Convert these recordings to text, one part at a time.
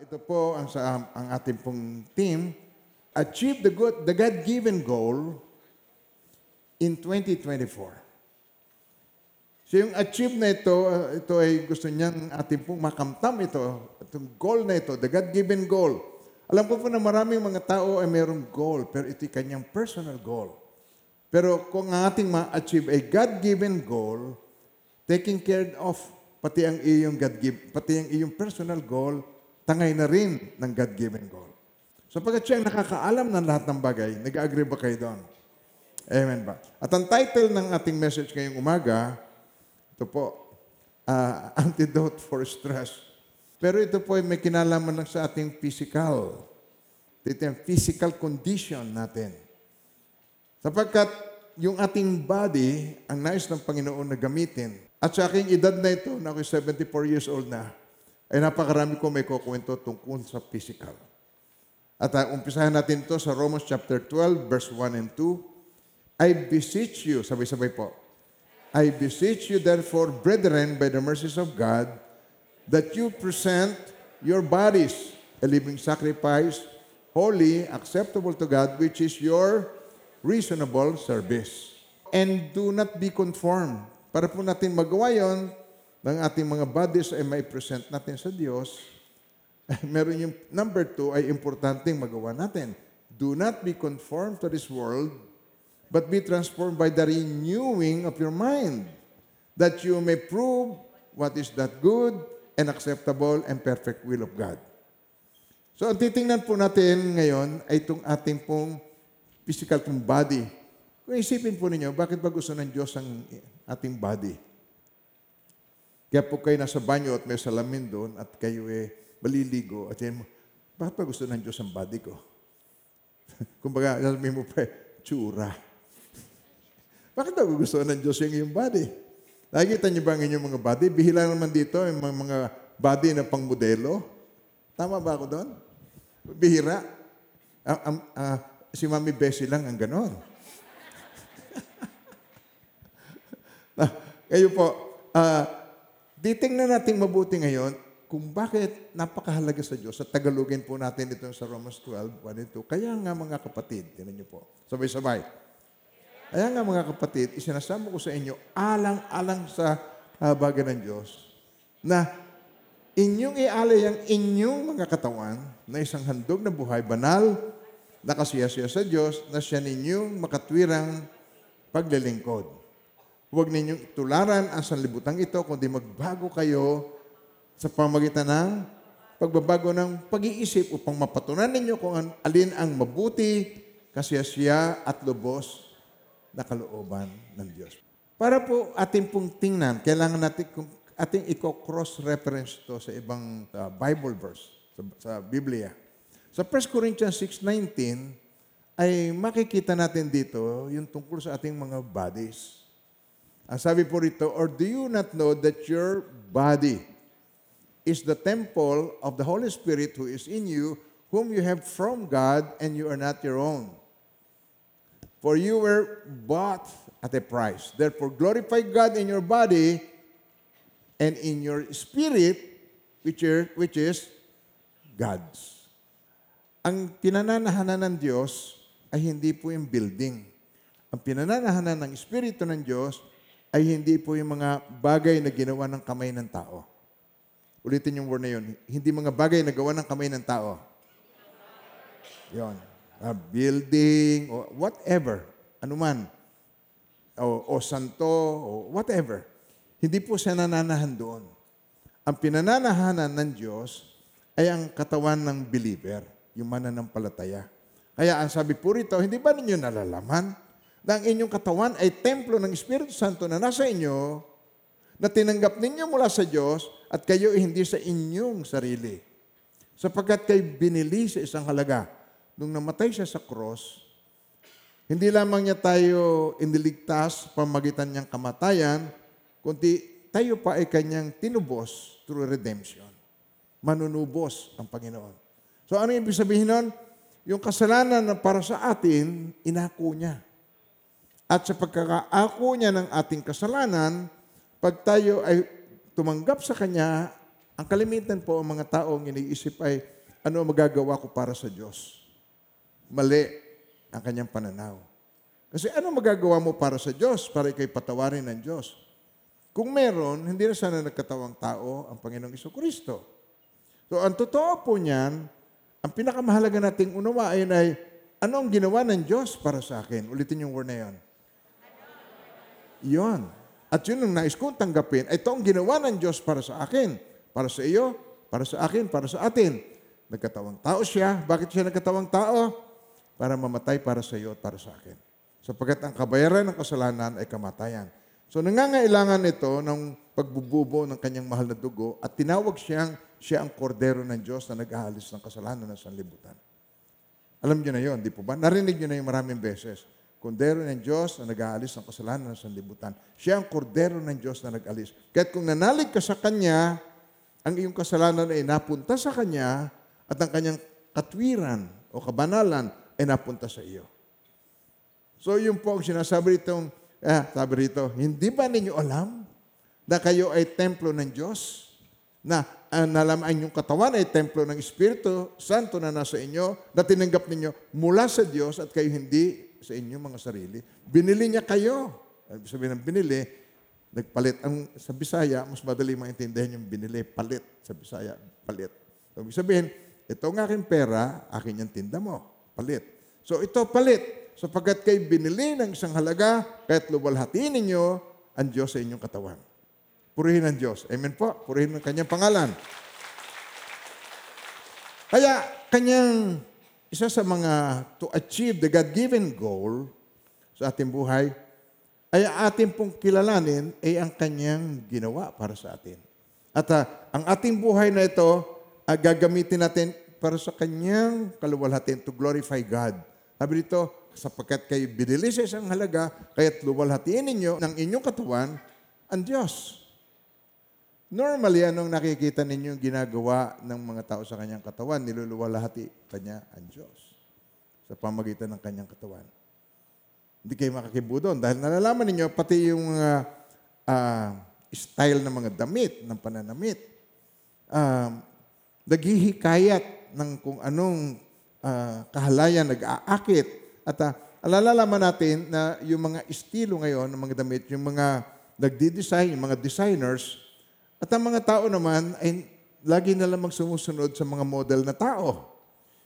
ito po ang sa ang ating pong team, achieve the good the God-given goal in 2024. So yung achieve na ito, uh, ito ay gusto niyang ating pong makamtam ito, itong goal na ito, the God-given goal. Alam ko po na maraming mga tao ay mayroong goal, pero ito ay kanyang personal goal. Pero kung ang ating ma-achieve ay God-given goal, taking care of pati ang iyong God give, pati ang iyong personal goal, tangay na rin ng God-given goal. So pagkat siya ang nakakaalam ng lahat ng bagay, nag-agree ba kayo doon? Amen ba? At ang title ng ating message ngayong umaga, ito po, ah, Antidote for Stress. Pero ito po ay may kinalaman lang sa ating physical. Ito yung physical condition natin. Sapagkat yung ating body, ang nais ng Panginoon na gamitin. At sa aking edad na ito, na ako'y 74 years old na, ay napakarami ko may kukwento tungkol sa physical. At uh, umpisahan natin ito sa Romans chapter 12, verse 1 and 2. I beseech you, sabay-sabay po, I beseech you therefore, brethren, by the mercies of God, that you present your bodies a living sacrifice, holy, acceptable to God, which is your reasonable service. And do not be conformed. Para po natin magawa yon, ng ating mga bodies ay may present natin sa Diyos, meron yung number two ay importanteng magawa natin. Do not be conformed to this world, but be transformed by the renewing of your mind, that you may prove what is that good and acceptable and perfect will of God. So ang titingnan po natin ngayon ay itong ating pong physical pong body. Kung isipin po ninyo, bakit ba gusto ng Diyos ang ating body? Kaya po kayo nasa banyo at may salamin doon at kayo eh maliligo at yan mo, bakit ba gusto ng Diyos ang body ko? Kumbaga, sasabihin mo pa, tsura. Bakit ba gusto ng Diyos yung iyong body? Nakikita niyo ba ang inyong mga body? Bihila naman dito yung mga, mga body na pang modelo. Tama ba ako doon? Bihira. Ah, ah, ah, si Mami Bessie lang ang ganon. ah, kayo po, ah, titingnan natin mabuti ngayon kung bakit napakahalaga sa Diyos. Sa Tagalogin po natin ito sa Romans 12, 1 and 2. Kaya nga mga kapatid, tinan niyo po, sabay-sabay. Kaya nga mga kapatid, isinasama ko sa inyo, alang-alang sa kahabagan ng Diyos, na inyong ialay ang inyong mga katawan na isang handog na buhay, banal, nakasiyasiya sa Diyos, na siya ninyong makatwirang paglilingkod. Huwag ninyong tularan ang sanlibutan ito, kundi magbago kayo sa pamagitan ng pagbabago ng pag-iisip upang mapatunan ninyo kung alin ang mabuti, kasiyasiya at lubos na kalooban ng Diyos. Para po ating pong tingnan, kailangan natin kung ating i-cross-reference to sa ibang uh, Bible verse, sa, sa Biblia. Sa 1 Corinthians 6.19, ay makikita natin dito yung tungkol sa ating mga bodies. Ang sabi po rito, Or do you not know that your body is the temple of the Holy Spirit who is in you, whom you have from God, and you are not your own? For you were bought at a price. Therefore, glorify God in your body and in your spirit, which, are, which is God's. Ang pinananahanan ng Diyos ay hindi po yung building. Ang pinananahanan ng Espiritu ng Diyos ay hindi po yung mga bagay na ginawa ng kamay ng tao. Ulitin yung word na yun. Hindi mga bagay na gawa ng kamay ng tao. Yon. A building, o whatever, anuman, o, o santo, o whatever. Hindi po siya nananahan doon. Ang pinananahanan ng Diyos ay ang katawan ng believer, yung mananampalataya. Kaya ang sabi po rito, hindi ba ninyo nalalaman na ang inyong katawan ay templo ng Espiritu Santo na nasa inyo, na tinanggap ninyo mula sa Diyos at kayo ay hindi sa inyong sarili. Sapagkat kayo binili sa isang halaga. Nung namatay siya sa cross, hindi lamang niya tayo iniligtas pamagitan niyang kamatayan, kundi tayo pa ay kanyang tinubos through redemption. Manunubos ang Panginoon. So ano ibig sabihin nun? Yung kasalanan na para sa atin, inako niya. At sa pagkakaako niya ng ating kasalanan, pag tayo ay tumanggap sa Kanya, Ang kalimitan po, ang mga tao ang iniisip ay, ano magagawa ko para sa Diyos? Mali ang kanyang pananaw. Kasi ano magagawa mo para sa Diyos, para ikay patawarin ng Diyos? Kung meron, hindi na sana nagkatawang tao ang Panginoong Iso Kristo. So ang totoo po niyan, ang pinakamahalaga nating unawain ay, ano ang ginawa ng Diyos para sa akin? Ulitin yung word na yon. Yon. At yun ang nais kong tanggapin. Ito ang ginawa ng Diyos para sa akin. Para sa iyo, para sa akin, para sa atin. Nagkatawang tao siya. Bakit siya nagkatawang tao? Para mamatay para sa iyo at para sa akin. Sapagkat ang kabayaran ng kasalanan ay kamatayan. So nangangailangan ito ng pagbububo ng kanyang mahal na dugo at tinawag siyang siya ang kordero ng Diyos na nag-aalis ng kasalanan ng sanlibutan. Alam niyo na yon, di po ba? Narinig niyo na yung maraming beses. Kordero ng Diyos na nag-aalis ng kasalanan ng sanlibutan. Siya ang kordero ng Diyos na nag-alis. Kaya't kung nanalig ka sa Kanya, ang iyong kasalanan ay napunta sa Kanya at ang Kanyang katwiran o kabanalan ay napunta sa iyo. So yun po ang sinasabi rito, eh, sabi rito, hindi ba ninyo alam na kayo ay templo ng Diyos? Na ang nalaman yung katawan ay templo ng Espiritu Santo na nasa inyo, na tinanggap ninyo mula sa Diyos at kayo hindi sa inyo mga sarili. Binili niya kayo. Sabihin ng binili, nagpalit. Ang sa Bisaya, mas madali maintindihan yung binili, palit. Sa Bisaya, palit. So, ibig sabihin, ito ang aking pera, akin yung tinda mo. Palit. So ito palit. Sapagkat kay binili ng isang halaga, kahit luwalhatiin ninyo ang Diyos sa inyong katawan. Purihin ang Diyos. Amen po. Purihin ang kanyang pangalan. Kaya, kanyang isa sa mga to achieve the God-given goal sa ating buhay, ay ating pong kilalanin ay ang kanyang ginawa para sa atin. At ah, ang ating buhay na ito, ah, gagamitin natin para sa kanyang kaluwalhatin to glorify God. Sabi dito, sapagkat kayo binili sa isang halaga, kaya't luwalhatiin ninyo ng inyong katawan ang Diyos. Normally, anong nakikita ninyo ginagawa ng mga tao sa kanyang katawan? Niluluwalhati kanya ang Diyos sa pamagitan ng kanyang katawan. Hindi kayo makakibo doon dahil nalalaman ninyo pati yung ah, ah, style ng mga damit, ng pananamit. Um, naghihikayat ng kung anong ah, kahalayan nag-aakit. At uh, alalaman natin na yung mga estilo ngayon ng mga damit, yung mga nagdi-design, yung mga designers, at ang mga tao naman ay lagi na lamang sumusunod sa mga model na tao.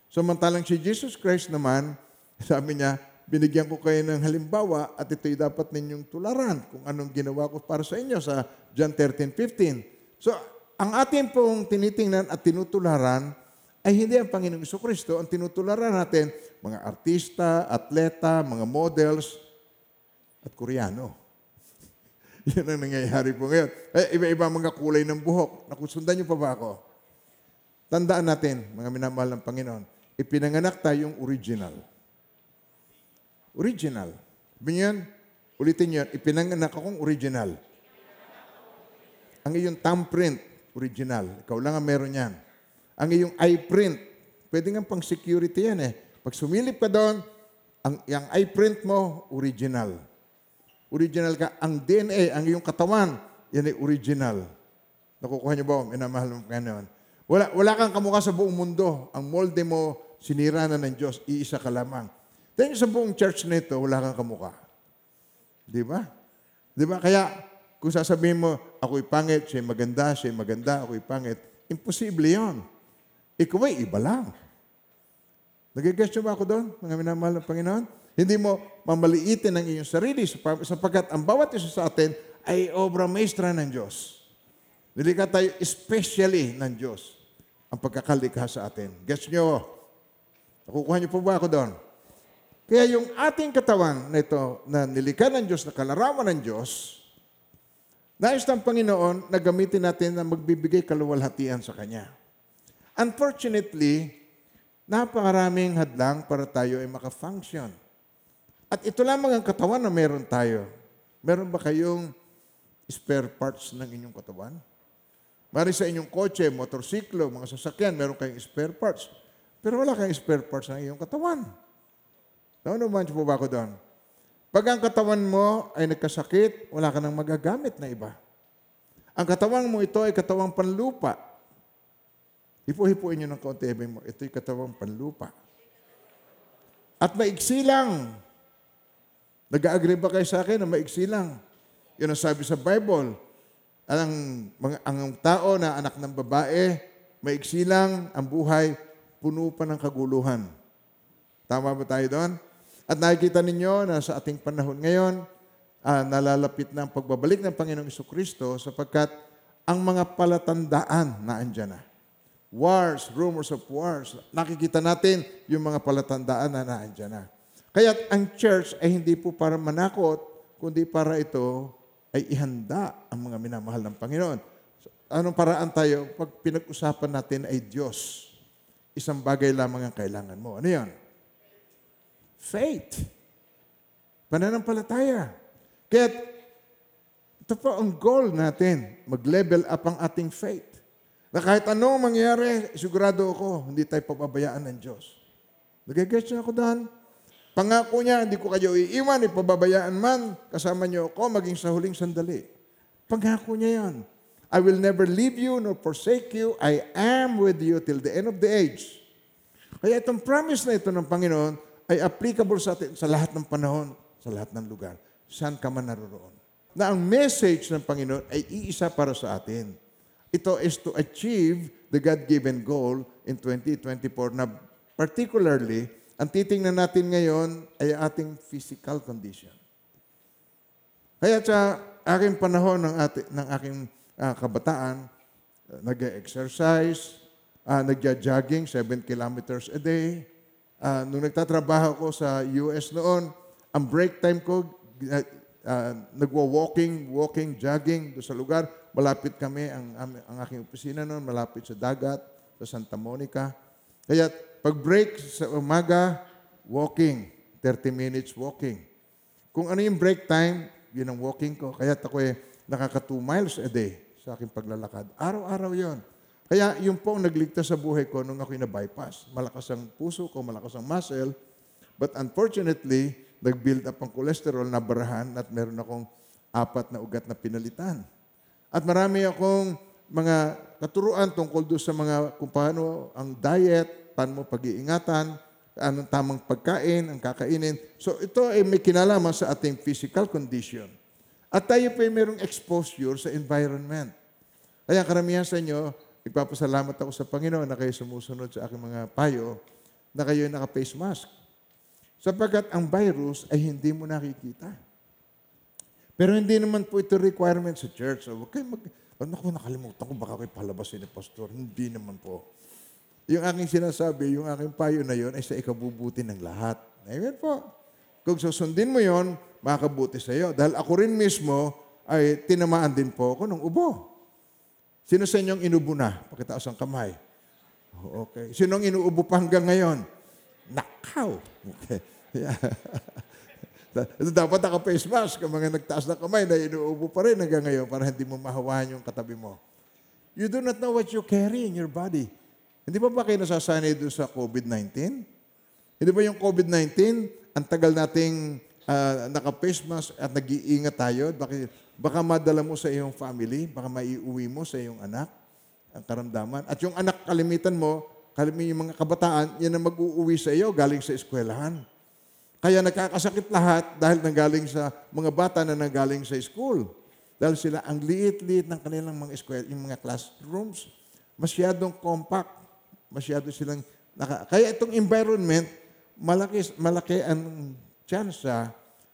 Samantalang si Jesus Christ naman, sabi niya, binigyan ko kayo ng halimbawa at ito'y dapat ninyong tularan kung anong ginawa ko para sa inyo sa John 13:15. So, ang ating pong tinitingnan at tinutularan ay hindi ang Panginoong Iso Kristo. Ang tinutularan natin, mga artista, atleta, mga models, at Koreano. Yan ang nangyayari po ngayon. Eh, iba-iba mga kulay ng buhok. Nakusundan niyo pa ba ako? Tandaan natin, mga minamahal ng Panginoon, ipinanganak tayong original. Original. Sabi niyan, ulitin yan, ipinanganak akong original. Ang iyong thumbprint, original. Ikaw lang ang meron yan. Ang iyong eye print, pwede nga pang security yan eh. Pag sumilip ka doon, ang, ang eye print mo, original. Original ka. Ang DNA, ang iyong katawan, yan ay original. Nakukuha niyo ba? Minamahal mo Panginoon. Wala, wala kang kamukha sa buong mundo. Ang molde mo, sinira na ng Diyos. Iisa ka lamang. Tingnan sa buong church nito, wala kang kamukha. Di ba? Di ba? Kaya, kung sasabihin mo, ako'y pangit, siya'y maganda, siya'y maganda, ako'y pangit, imposible yon. Ikaw ay iba lang. Nagigest ba ako doon, mga minamahal ng Panginoon? Hindi mo mamaliitin ang iyong sarili sapagkat ang bawat isa sa atin ay obra maestra ng Diyos. Nilikha tayo especially ng Diyos ang pagkakalikha sa atin. Gets nyo? Nakukuha niyo po ba ako doon? Kaya yung ating katawan na ito, na nilikha ng Diyos, na kalarawan ng Diyos, nais ng Panginoon na gamitin natin na magbibigay kaluwalhatian sa Kanya. Unfortunately, napakaraming hadlang para tayo ay makafunction. At ito lamang ang katawan na meron tayo. Meron ba kayong spare parts ng inyong katawan? Mari sa inyong kotse, motorsiklo, mga sasakyan, meron kayong spare parts. Pero wala kayong spare parts ng iyong katawan. Naunaman po ba ako doon? Pag ang katawan mo ay nagkasakit, wala ka nang magagamit na iba. Ang katawan mo ito ay katawang panlupa. Hipo-hipuin nyo ng sabi mo, ito'y katawang panlupa. At maigsi lang. Nag-agree ba kayo sa akin na maigsi lang? Yun ang sabi sa Bible. Ang, mga, ang tao na anak ng babae, maigsi lang ang buhay, puno pa ng kaguluhan. Tama ba tayo doon? At nakikita ninyo na sa ating panahon ngayon, ah, nalalapit na ang pagbabalik ng Panginoong Iso Kristo sapagkat ang mga palatandaan na andyan na. Wars, rumors of wars. Nakikita natin yung mga palatandaan na naandyan na. Kaya ang church ay hindi po para manakot, kundi para ito ay ihanda ang mga minamahal ng Panginoon. So, Anong paraan tayo? Pag pinag-usapan natin ay Diyos. Isang bagay lamang ang kailangan mo. Ano yan? Faith. Pananampalataya. Kaya ito po ang goal natin, mag-level up ang ating faith. Na kahit anong mangyari, sigurado ako, hindi tayo pababayaan ng Diyos. Nagigets niyo ako doon? Pangako niya, hindi ko kayo iiwan, ipababayaan man, kasama niyo ako, maging sa huling sandali. Pangako niya yan. I will never leave you nor forsake you. I am with you till the end of the age. Kaya itong promise na ito ng Panginoon ay applicable sa atin sa lahat ng panahon, sa lahat ng lugar. Saan ka man naroroon. Na ang message ng Panginoon ay iisa para sa atin. Ito is to achieve the God-given goal in 2024 na particularly, ang titingnan natin ngayon ay ating physical condition. Kaya sa aking panahon ng, ati, ng aking ah, kabataan, uh, nag-exercise, uh, nagja-jogging 7 kilometers a day. Ah, nung nagtatrabaho ko sa US noon, ang break time ko, uh, uh, nagwa-walking, walking, jogging doon sa lugar. Malapit kami, ang, ang aking opisina noon, malapit sa dagat, sa Santa Monica. Kaya pag break sa umaga, walking, 30 minutes walking. Kung ano yung break time, yun ang walking ko. Kaya ako eh, nakaka 2 miles a day sa aking paglalakad. Araw-araw yon. Kaya yun po ang nagligtas sa buhay ko nung ako'y na-bypass. Malakas ang puso ko, malakas ang muscle. But unfortunately, nag-build up ang cholesterol na barahan at meron akong apat na ugat na pinalitan. At marami akong mga katuruan tungkol doon sa mga kung paano ang diet, paano mo pag-iingatan, anong tamang pagkain, ang kakainin. So ito ay may kinalaman sa ating physical condition. At tayo pa ay mayroong exposure sa environment. Kaya karamihan sa inyo, nagpapasalamat ako sa Panginoon na kayo sumusunod sa aking mga payo, na kayo ay naka-face mask. Sapagkat ang virus ay hindi mo nakikita. Pero hindi naman po ito requirement sa church. So, huwag kayo mag... Oh, naku, nakalimutan ko, baka kayo palabasin ni pastor. Hindi naman po. Yung aking sinasabi, yung aking payo na yon ay sa ikabubuti ng lahat. Amen po. Kung susundin mo yon, makakabuti sa iyo. Dahil ako rin mismo ay tinamaan din po ako ng ubo. Sino sa inyong inubo na? Pakitaas ang kamay. Oh, Okay. Sino ang inuubo pa hanggang ngayon? Nakaw. Okay. Yeah. Dapat naka-face mask ang mga nagtaas na kamay na inuubo pa rin hanggang ngayon para hindi mo mahawahan yung katabi mo. You do not know what you carry in your body. Hindi ba ba kayo nasasanay doon sa COVID-19? Hindi ba yung COVID-19, ang tagal nating ah, naka-face mask at nag-iingat tayo, baka, baka madala mo sa iyong family, baka maiuwi mo sa iyong anak ang karamdaman. At yung anak kalimitan mo, kalimitan yung mga kabataan, yan ang mag-uuwi sa iyo galing sa eskwelahan. Kaya nagkakasakit lahat dahil nanggaling sa mga bata na nanggaling sa school. Dahil sila, ang liit-liit ng kanilang mga eskwela, yung mga classrooms, masyadong compact, masyado silang, naka, kaya itong environment, malaki, malaki ang chance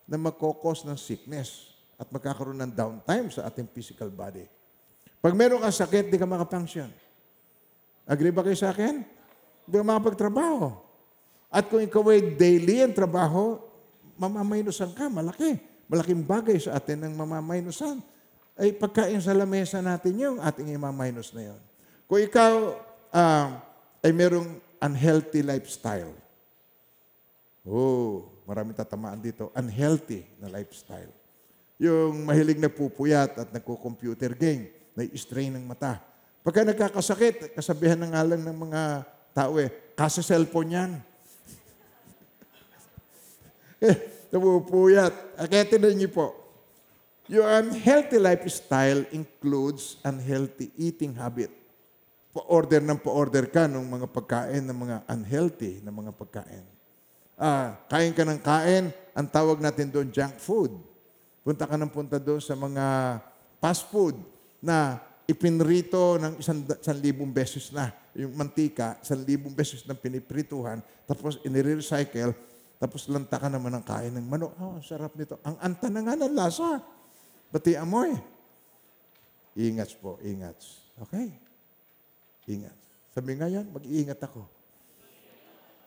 na magkokos ng sickness at magkakaroon ng downtime sa ating physical body. Pag meron kang sakit, di ka makapunction. Agree ba kayo sa akin? Hindi ka makapagtrabaho. At kung ikaw ay daily ang trabaho, mamamainusan ka, malaki. Malaking bagay sa atin ng mamamainusan. Ay pagkain sa lamesa natin yung ating imamainos na yon. Kung ikaw ah, ay merong unhealthy lifestyle, oh, maraming tatamaan dito, unhealthy na lifestyle. Yung mahilig na pupuyat at nagko-computer game, na-strain ng mata. Pagka nagkakasakit, kasabihan na nga lang ng mga tao eh, kasi cellphone yan. eh, napupuyat. Ah, Kaya tinan niyo po, your unhealthy lifestyle includes unhealthy eating habit. Pa-order ng pa-order ka ng mga pagkain, ng mga unhealthy na mga pagkain. Ah, kain ka ng kain, ang tawag natin doon junk food. Punta ka ng punta doon sa mga fast food na ipinrito ng isang, isang libong beses na. Yung mantika, isang libong beses na piniprituhan, tapos inire-recycle, tapos lanta ka naman ng kain ng manok. Oh, ang sarap nito. Ang anta na nga ng lasa. Pati amoy. Ingat po, ingat. Okay? Ingat. Sabi nga yan, mag-iingat ako.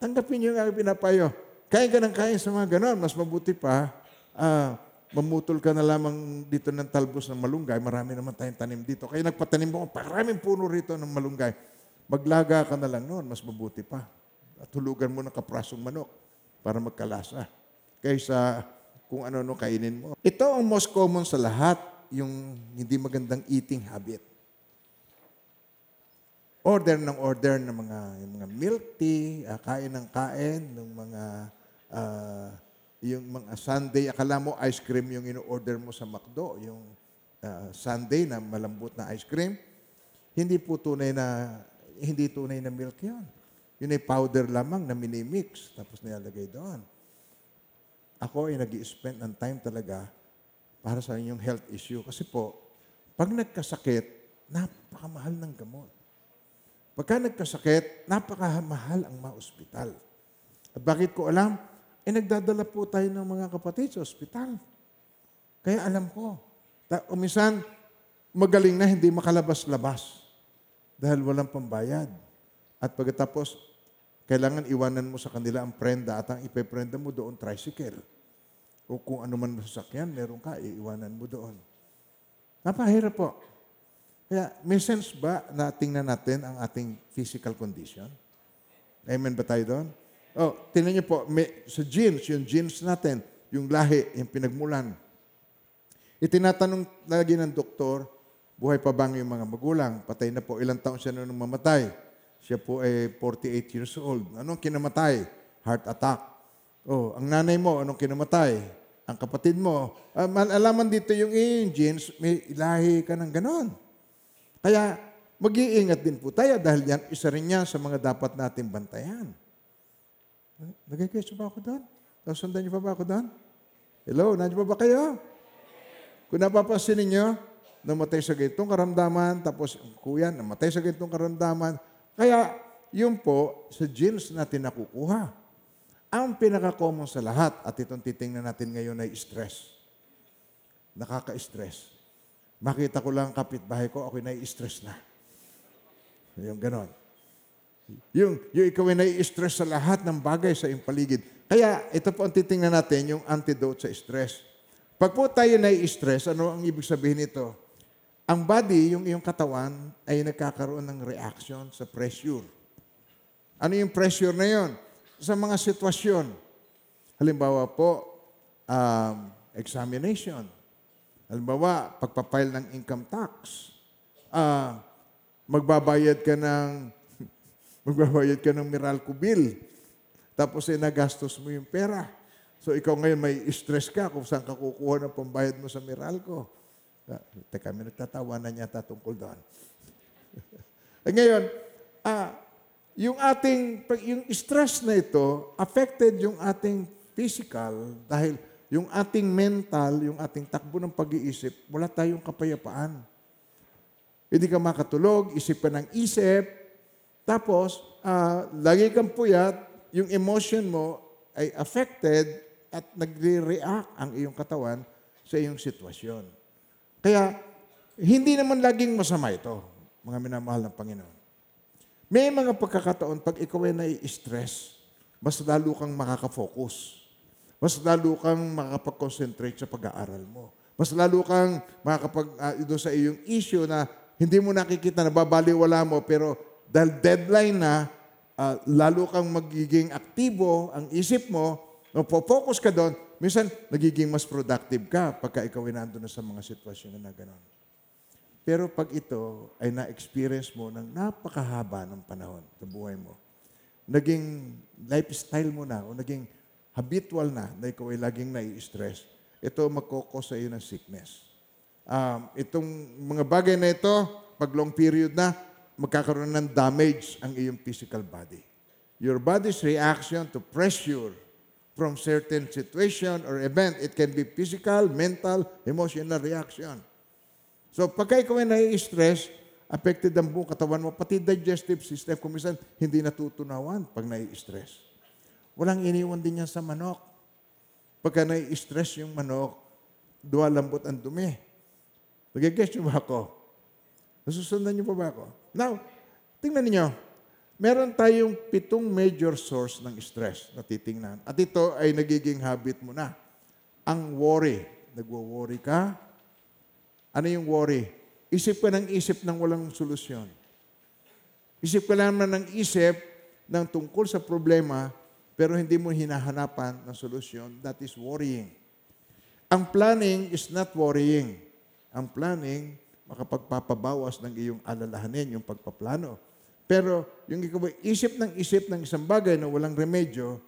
Tanggapin niyo yung aking pinapayo. Kain ka ng kain sa mga ganon. Mas mabuti pa, ah, mamutol ka na lamang dito ng talbos ng malunggay. Marami naman tayong tanim dito. Kaya nagpatanim mo, maraming puno rito ng malunggay. Maglaga ka na lang noon, mas mabuti pa. At hulugan mo ng kaprasong manok para magkalasa. Kaysa kung ano-ano kainin mo. Ito ang most common sa lahat, yung hindi magandang eating habit order ng order ng mga yung mga milk tea, ah, kain ng kain ng mga ah, yung mga Sunday, akala mo ice cream yung ino-order mo sa McDo, yung ah, Sunday na malambot na ice cream. Hindi po tunay na hindi tunay na milk 'yon. Yun ay powder lamang na minimix tapos nilalagay doon. Ako ay nag spend ng time talaga para sa inyong health issue. Kasi po, pag nagkasakit, napakamahal ng gamot. Pagka nagkasakit, napakamahal ang ma-ospital. At bakit ko alam? Eh, nagdadala po tayo ng mga kapatid sa ospital. Kaya alam ko. Ta- umisan, magaling na hindi makalabas-labas dahil walang pambayad. At pagkatapos, kailangan iwanan mo sa kanila ang prenda at ang ipeprenda mo doon tricycle. O kung ano man sasakyan, meron ka, iiwanan mo doon. Napahirap po. Kaya may sense ba na tingnan natin ang ating physical condition? Amen ba tayo doon? Oh, tingnan niyo po, may, sa genes, yung genes natin, yung lahi, yung pinagmulan. Itinatanong lagi ng doktor, buhay pa bang yung mga magulang? Patay na po, ilang taon siya nung mamatay? Siya po ay 48 years old. Anong kinamatay? Heart attack. Oh, ang nanay mo, anong kinamatay? Ang kapatid mo. Ah, malaman dito yung iyong genes, may ilahi ka ng ganon. Kaya mag-iingat din po tayo dahil yan, isa rin yan sa mga dapat natin bantayan. Nagkikwesto ba ako doon? Nasundan niyo pa ba ako doon? Hello, nandiyo pa ba kayo? Kung napapansin ninyo, namatay sa ganitong karamdaman, tapos kuya, namatay sa ganitong karamdaman. Kaya, yun po, sa genes natin nakukuha. Ang pinaka-common sa lahat, at itong titingnan natin ngayon ay stress. Nakaka-stress. Makita ko lang kapitbahay ko, ako nai-stress na. Yung ganon. Yung, yung ikaw ay nai-stress sa lahat ng bagay sa iyong paligid. Kaya ito po ang titingnan natin, yung antidote sa stress. Pag po tayo nai-stress, ano ang ibig sabihin nito? Ang body, yung iyong katawan, ay nagkakaroon ng reaction sa pressure. Ano yung pressure na yon? Sa mga sitwasyon. Halimbawa po, um, examination. Halimbawa, pagpapile ng income tax. Ah, magbabayad ka ng magbabayad ka ng Meralco bill. Tapos ay nagastos mo yung pera. So ikaw ngayon may stress ka kung saan ka kukuha ng pambayad mo sa Meralco. Ah, teka, may nagtatawanan yata tungkol doon. eh ngayon, ah, yung ating, yung stress na ito, affected yung ating physical dahil yung ating mental, yung ating takbo ng pag-iisip, wala tayong kapayapaan. Hindi ka makatulog, isip ka ng isip, tapos, ah, lagi kang puyat, yung emotion mo ay affected at nagre-react ang iyong katawan sa iyong sitwasyon. Kaya, hindi naman laging masama ito, mga minamahal ng Panginoon. May mga pagkakataon, pag ikaw ay nai-stress, mas lalo kang makaka-focus. Mas lalo kang makakapag-concentrate sa pag-aaral mo. Mas lalo kang makakapag, uh, doon sa iyong issue na hindi mo nakikita, nababaliwala mo, pero dahil deadline na, ah, lalo kang magiging aktibo ang isip mo, focus ka doon, minsan nagiging mas productive ka pagka ikaw nandun na sa mga sitwasyon na gano'n. Pero pag ito ay na-experience mo ng napakahaba ng panahon sa buhay mo, naging lifestyle mo na o naging habitual na na ikaw ay laging nai-stress, ito magkokos sa iyo ng sickness. Um, itong mga bagay na ito, pag long period na, magkakaroon ng damage ang iyong physical body. Your body's reaction to pressure from certain situation or event, it can be physical, mental, emotional reaction. So pagka ikaw ay nai-stress, affected ang buong katawan mo, pati digestive system, kung minsan hindi natutunawan pag nai-stress. Walang iniwan din yan sa manok. Pagka nai-stress yung manok, duwa lambot ang dumi. Nag-guess niyo ba ako? Nasusundan niyo pa ba ako? Now, tingnan niyo. Meron tayong pitong major source ng stress na titingnan. At ito ay nagiging habit mo na. Ang worry. Nagwo-worry ka? Ano yung worry? Isip ka ng isip ng walang solusyon. Isip ka lang ng isip ng tungkol sa problema, pero hindi mo hinahanapan ng solusyon. That is worrying. Ang planning is not worrying. Ang planning, makapagpapabawas ng iyong alalahanin, yung pagpaplano. Pero yung ikaw isip ng isip ng isang bagay na walang remedyo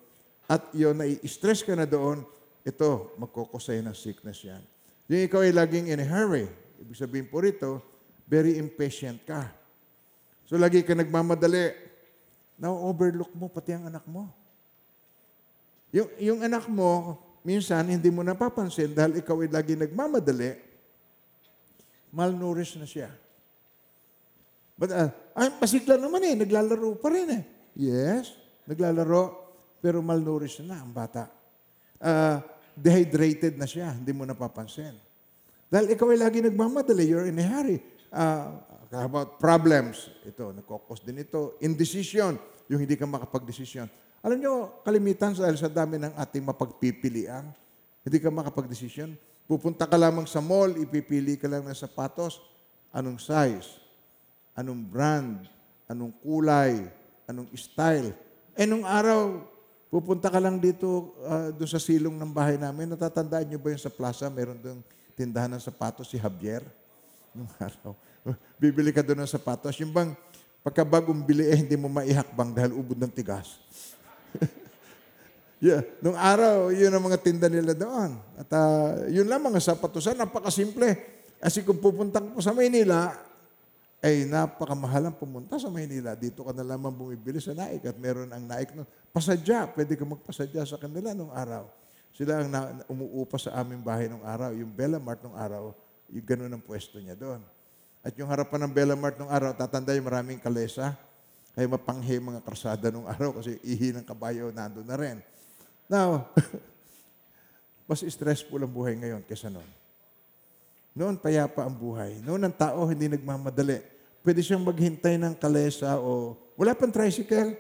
at yun nai-stress ka na doon, ito, magkukosay ng sickness yan. Yung ikaw ay laging in a hurry, ibig sabihin po rito, very impatient ka. So lagi ka nagmamadali. Na-overlook mo pati ang anak mo. Yung, yung anak mo, minsan hindi mo napapansin dahil ikaw ay lagi nagmamadali, malnourished na siya. But, uh, ay, pasigla naman eh, naglalaro pa rin eh. Yes, naglalaro, pero malnourished na ang bata. Uh, dehydrated na siya, hindi mo napapansin. Dahil ikaw ay lagi nagmamadali, you're in a hurry. Uh, about problems? Ito, nagkokos din ito. Indecision, yung hindi ka makapag-desisyon. Alam nyo, kalimitan dahil sa dami ng ating mapagpipilian, hindi ka makapag-desisyon. Pupunta ka lamang sa mall, ipipili ka lang ng sapatos. Anong size? Anong brand? Anong kulay? Anong style? Eh, nung araw, pupunta ka lang dito uh, doon sa silong ng bahay namin. Natatandaan nyo ba yung sa plaza? Meron doon tindahan ng sapatos si Javier. Nung araw. Bibili ka doon ng sapatos. Yung bang pagkabagong bili eh, hindi mo maihakbang dahil ubod ng tigas. Yeah. Nung araw, yun ang mga tinda nila doon. At uh, yun lang mga sapatosan, napakasimple. Kasi kung pupunta ko sa Maynila, ay napakamahal ang pumunta sa Maynila. Dito ka na lamang bumibili sa naik at meron ang naik nun. Pasadya, pwede ka magpasadya sa kanila nung araw. Sila ang na, umuupa sa aming bahay nung araw. Yung Bella Mart nung araw, yung ganun ang pwesto niya doon. At yung harapan ng Bella Mart nung araw, tatanda yung maraming kalesa. Kaya mapanghe mga karsada nung araw kasi ihi ng kabayo nandun na rin. Now, mas stressful ang buhay ngayon kesa noon. Noon, payapa ang buhay. Noon, ang tao hindi nagmamadali. Pwede siyang maghintay ng kalesa o wala pang tricycle.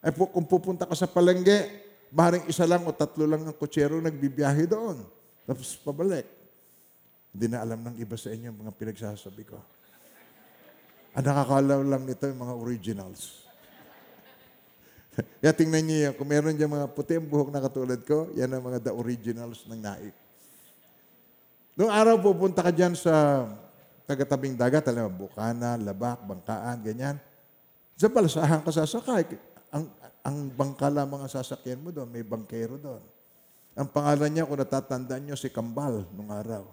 Ay po, kung pupunta ka sa palengke, maaaring isa lang o tatlo lang ang kutsero nagbibiyahe doon. Tapos pabalik. Hindi na alam ng iba sa inyo mga pinagsasabi ko. Ang nakakalaw lang nito yung mga originals. Kaya tingnan niyo yan. Kung meron dyan mga puti ang buhok na katulad ko, yan ang mga the originals ng naik. Noong araw pupunta ka dyan sa tagatabing dagat, alam mo, Bukana, Labak, Bangkaan, ganyan. Sa balsahan ka sasakay. Ang, ang bangka lamang ang sasakyan mo doon, may bangkero doon. Ang pangalan niya, kung natatandaan niyo, si Kambal nung araw.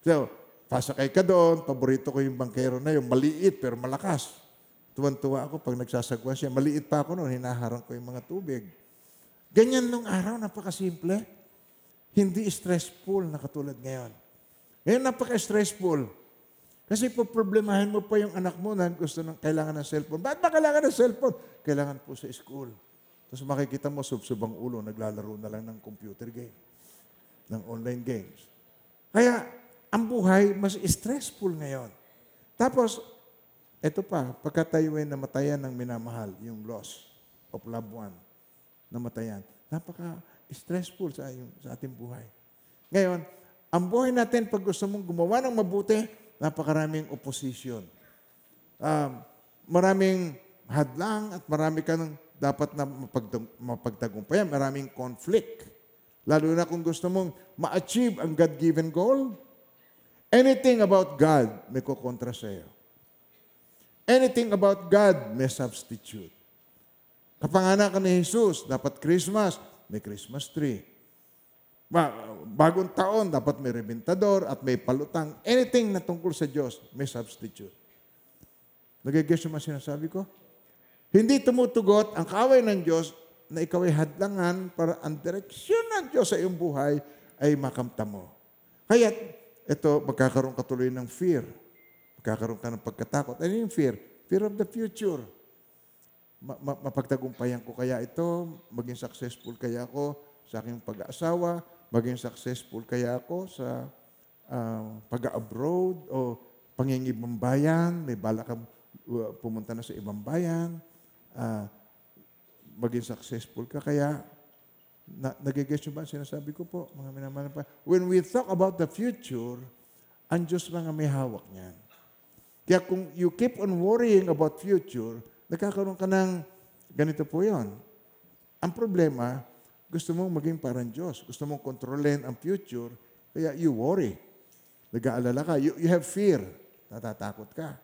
So, pasakay ka doon, paborito ko yung bangkero na yung maliit pero malakas. Tuwan-tuwa ako pag nagsasagwan siya. Maliit pa ako noon, hinaharang ko yung mga tubig. Ganyan nung araw, napakasimple. Hindi stressful na katulad ngayon. Ngayon, napaka-stressful. Kasi problemahin mo pa yung anak mo na gusto ng kailangan ng cellphone. Bakit ba kailangan ng cellphone? Kailangan po sa school. Tapos makikita mo, subsubang ulo, naglalaro na lang ng computer game, ng online games. Kaya, ang buhay mas stressful ngayon. Tapos, ito pa, pagka tayo ay ng minamahal, yung loss of loved one, namatayan, napaka-stressful sa, yung, sa ating buhay. Ngayon, ang buhay natin, pag gusto mong gumawa ng mabuti, napakaraming opposition. Um, maraming hadlang at marami ka ng dapat na mapagtag- mapagtagumpayan. Maraming conflict. Lalo na kung gusto mong ma-achieve ang God-given goal, anything about God may kukontra sa iyo. Anything about God may substitute. Kapanganak ka ni Jesus, dapat Christmas, may Christmas tree. Ba- bagong taon, dapat may rebentador at may palutang. Anything na tungkol sa Diyos, may substitute. Nagigess yung mga sinasabi ko? Hindi tumutugot ang kaway ng Diyos na ikaw ay hadlangan para ang direksyon ng Diyos sa iyong buhay ay makamta mo. Kaya ito, magkakaroon ka tuloy ng fear. Magkakaroon ka ng pagkatakot. Ano yung fear? Fear of the future. Ma- ma- mapagtagumpayan ko kaya ito, maging successful kaya ako sa aking pag-aasawa, maging successful kaya ako sa ah, pag-abroad o pangingibang bayan, may bala kang uh, pumunta na sa ibang bayan, ah, maging successful ka kaya na, nagigess nyo ba ang sinasabi ko po, mga minamahal pa. When we talk about the future, ang Diyos mga may hawak niyan. Kaya kung you keep on worrying about future, nagkakaroon ka ng ganito po yon. Ang problema, gusto mong maging parang Diyos. Gusto mong kontrolin ang future, kaya you worry. Nag-aalala ka. You, you have fear. Natatakot ka.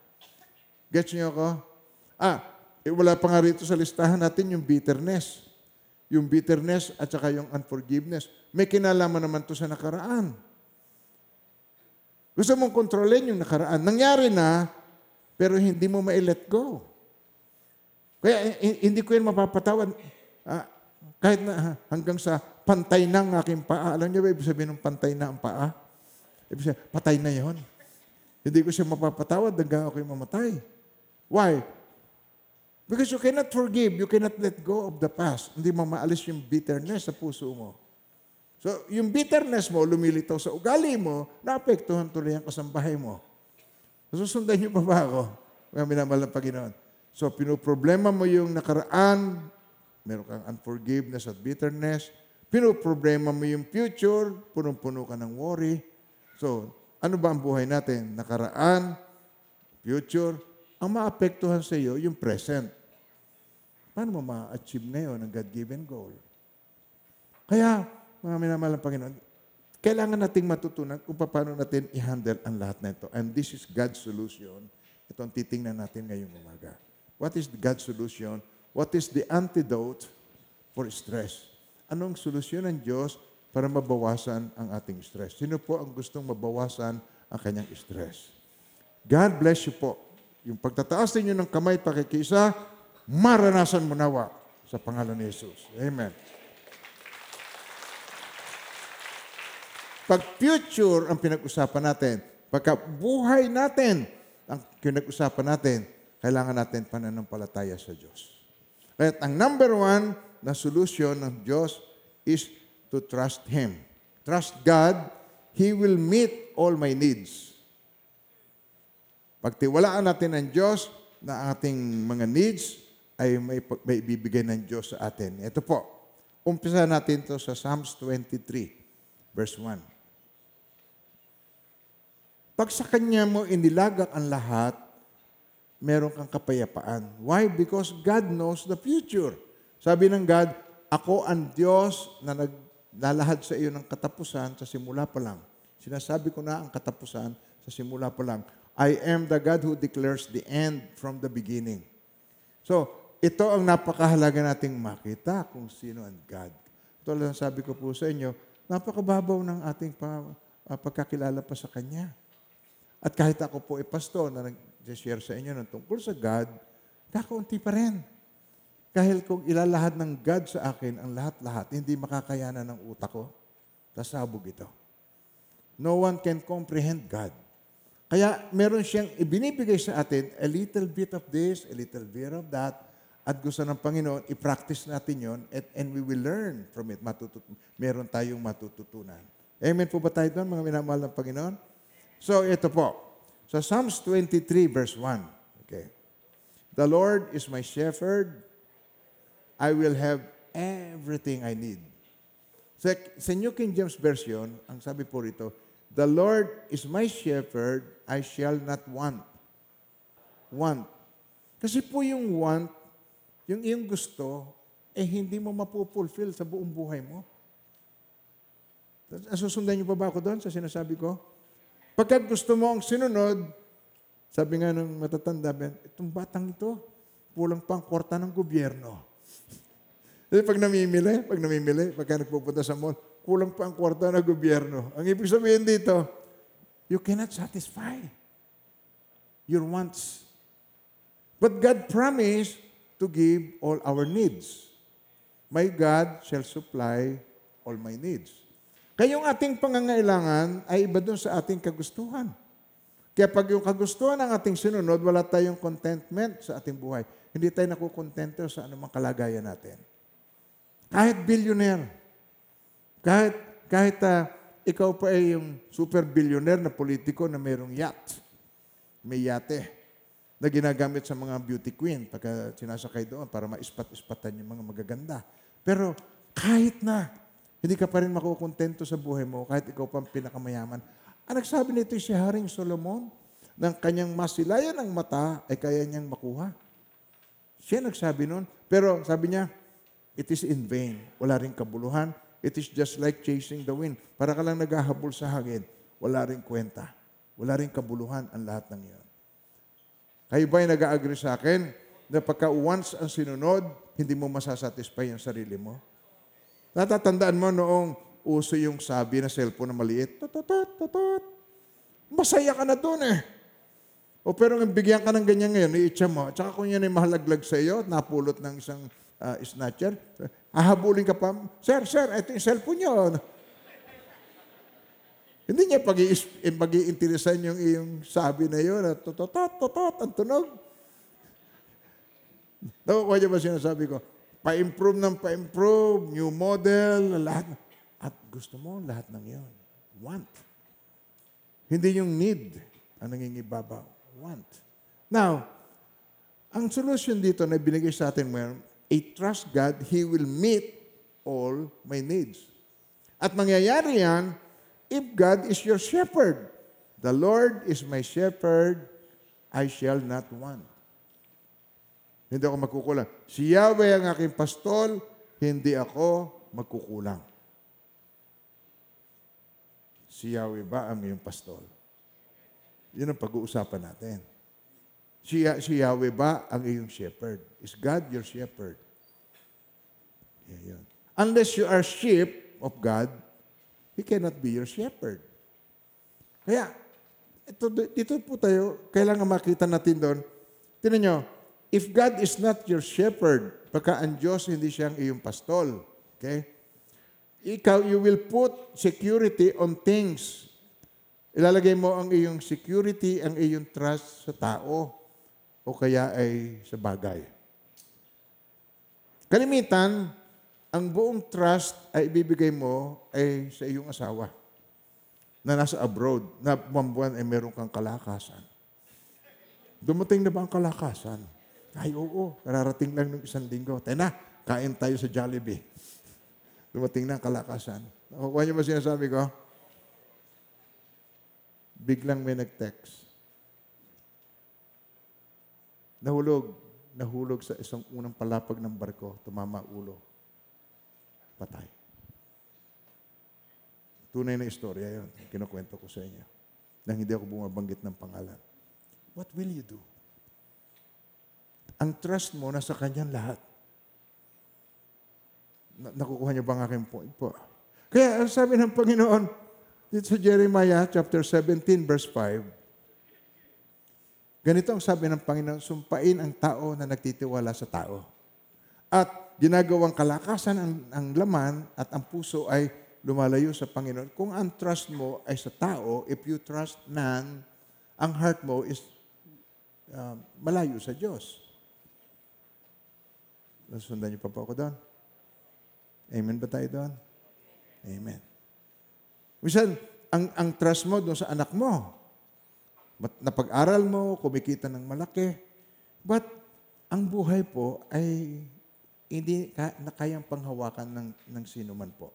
Gets niyo ako? Ah, eh, wala pa nga rito sa listahan natin yung bitterness. Yung bitterness at saka yung unforgiveness. May kinalaman naman to sa nakaraan. Gusto mong kontrolin yung nakaraan. Nangyari na, pero hindi mo ma-let go. Kaya hi- hindi ko yun mapapatawad. Ah, kahit na ah, hanggang sa pantay na ang aking paa. Alam niyo ba ibig sabihin ng pantay na ang paa? Ibig sabihin, patay na yon. Hindi ko siya mapapatawad hanggang ako'y mamatay. Why? Because you cannot forgive, you cannot let go of the past. Hindi mo maalis yung bitterness sa puso mo. So, yung bitterness mo, lumilitaw sa ugali mo, naapektuhan tuloy ang kasambahay mo. Susundan niyo pa ba ako? Mga minamahal ng Panginoon. So, pinoproblema mo yung nakaraan, meron kang unforgiveness at bitterness. Pinoproblema mo yung future, punong-puno ka ng worry. So, ano ba ang buhay natin? Nakaraan, future, ang maapektuhan sa iyo, yung present. Paano mo ma-achieve ngayon ang God-given goal? Kaya, mga minamahal ng Panginoon, kailangan nating matutunan kung paano natin i-handle ang lahat na ito. And this is God's solution. Ito ang titingnan natin ngayong umaga. What is God's solution? What is the antidote for stress? Anong solusyon ng Diyos para mabawasan ang ating stress? Sino po ang gustong mabawasan ang kanyang stress? God bless you po. Yung pagtataas ninyo ng kamay at pakikisa, maranasan mo nawa sa pangalan ni Jesus. Amen. Pag future ang pinag-usapan natin, pagka buhay natin ang pinag-usapan natin, kailangan natin pananampalataya sa Diyos. Kaya ang number one na solusyon ng Diyos is to trust Him. Trust God, He will meet all my needs. Pagtiwalaan natin ang Diyos na ating mga needs ay may, may ibibigay ng Diyos sa atin. Ito po, umpisa natin to sa Psalms 23, verse 1. Pag sa Kanya mo inilagak ang lahat, meron kang kapayapaan. Why? Because God knows the future. Sabi ng God, ako ang Diyos na naglalahad sa iyo ng katapusan sa simula pa lang. Sinasabi ko na ang katapusan sa simula pa lang. I am the God who declares the end from the beginning. So, ito ang napakahalaga nating makita kung sino ang God. Tulad ng sabi ko po sa inyo, napakababaw ng ating pa, ah, pagkakilala pa sa Kanya. At kahit ako po ay pastor na nag-share sa inyo ng tungkol sa God, kakaunti pa rin. Dahil kung ilalahad ng God sa akin ang lahat-lahat, hindi makakayanan ng utak ko. Tasabog ito. No one can comprehend God. Kaya meron siyang ibinibigay sa atin a little bit of this, a little bit of that, at gusto ng Panginoon, i-practice natin yon at, and we will learn from it. Matutut meron tayong matututunan. Amen po ba tayo doon, mga minamahal ng Panginoon? So, ito po. Sa Psalms 23, verse 1. Okay. The Lord is my shepherd. I will have everything I need. Sa, sa New King James Version, ang sabi po rito, The Lord is my shepherd, I shall not want. Want. Kasi po yung want, yung iyong gusto, eh hindi mo mapupulfill sa buong buhay mo. Susundan niyo pa ba ako doon sa sinasabi ko? Pagkat gusto mo ang sinunod, sabi nga ng matatanda, itong batang ito, kulang pang kwarta ng gobyerno. Kasi pag namimili, pag namimili, pagka nagpupunta sa mall, kulang pa ang kwarta ng gobyerno. Ang ibig sabihin dito, you cannot satisfy your wants. But God promised to give all our needs. My God shall supply all my needs. Kaya yung ating pangangailangan ay iba doon sa ating kagustuhan. Kaya pag yung kagustuhan ng ating sinunod, wala tayong contentment sa ating buhay. Hindi tayo nakukontento sa anumang kalagayan natin. Kahit billionaire, kahit, kahit ah, ikaw pa ay yung super billionaire na politiko na mayroong yacht, may yate, na ginagamit sa mga beauty queen pagka sinasakay doon para maispat-ispatan yung mga magaganda. Pero kahit na, hindi ka pa rin makukontento sa buhay mo kahit ikaw pa ang pinakamayaman. Ang nagsabi nito si Haring Solomon, ng kanyang masilayan ng mata ay kaya niyang makuha. Siya nagsabi noon. Pero sabi niya, it is in vain. Wala rin kabuluhan. It is just like chasing the wind. Para ka lang naghahabol sa hangin. Wala rin kwenta. Wala rin kabuluhan ang lahat ng iyon. Kayo ba ay nag-agree sa akin na pagka once ang sinunod, hindi mo masasatisfy ang sarili mo? Natatandaan mo noong uso yung sabi na cellphone na maliit, tutut. Masaya ka na doon eh. O pero kung bigyan ka ng ganyan ngayon, iitsa mo. Tsaka kung yan ay mahalaglag sa iyo, napulot ng isang ah, snatcher, hahabulin ka pa, Sir, sir, ito yung cellphone niyo. Hindi niya pag pag-iinteresan yung iyong sabi na yun, at totot, totot, ang tunog. Nakukuha niyo ba sinasabi ko? Pa-improve ng pa-improve, new model, lahat. At gusto mo lahat ng yon. Want. Hindi yung need ang nangingibabaw. Want. Now, ang solution dito na binigay sa atin ngayon, a trust God, He will meet all my needs. At mangyayari yan, if God is your shepherd. The Lord is my shepherd, I shall not want. Hindi ako magkukulang. Si Yahweh ang aking pastol, hindi ako magkukulang. Si Yahweh ba ang iyong pastol? Yun ang pag-uusapan natin. Si, si Yahweh ba ang iyong shepherd? Is God your shepherd? Yan, yun. Unless you are sheep of God, He cannot be your shepherd. Kaya, ito, dito po tayo, kailangan makita natin doon. Tinan nyo, if God is not your shepherd, pagka ang Diyos hindi siya ang iyong pastol, okay? Ikaw, you will put security on things. Ilalagay mo ang iyong security, ang iyong trust sa tao o kaya ay sa bagay. Kalimitan, ang buong trust ay ibibigay mo ay sa iyong asawa na nasa abroad, na buwan ay meron kang kalakasan. Dumating na ba ang kalakasan? Ay, oo. Kararating lang ng isang linggo. Tayo na, kain tayo sa Jollibee. Dumating na ang kalakasan. Nakukuha niyo ba sinasabi ko? Biglang may nag-text. Nahulog. Nahulog sa isang unang palapag ng barko. Tumama ulo. Patay. Tunay na istorya yon. Kinukwento ko sa inyo. Nang hindi ako bumabanggit ng pangalan. What will you do? Ang trust mo nasa kanyang lahat. Na- nakukuha niyo ba ang aking point po? Kaya ang sabi ng Panginoon, dito sa Jeremiah chapter 17 verse 5, ganito ang sabi ng Panginoon, sumpain ang tao na nagtitiwala sa tao. At ginagawang kalakasan ang, ang laman at ang puso ay lumalayo sa Panginoon. Kung ang trust mo ay sa tao, if you trust man, ang heart mo is uh, malayo sa Diyos. Nasundan niyo pa po ako doon? Amen ba tayo doon? Amen. Minsan, ang, ang trust mo doon sa anak mo, napag-aral mo, kumikita ng malaki, but ang buhay po ay hindi ka, na kayang panghawakan ng, ng sino man po.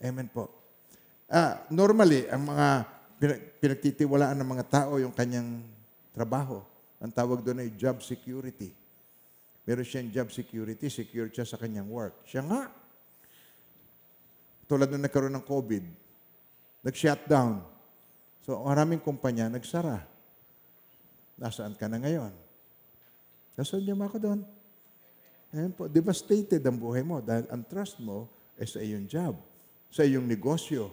Amen po. Ah, normally, ang mga pinag- pinagtitiwalaan ng mga tao yung kanyang trabaho. Ang tawag doon ay job security. Meron siyang job security, secure siya sa kanyang work. Siya nga. Tulad nung nagkaroon ng COVID, nag-shutdown. So, maraming kumpanya nagsara. Nasaan ka na ngayon? Nasaan niyo ako doon? Ayan po, devastated ang buhay mo dahil ang trust mo ay sa iyong job, sa iyong negosyo,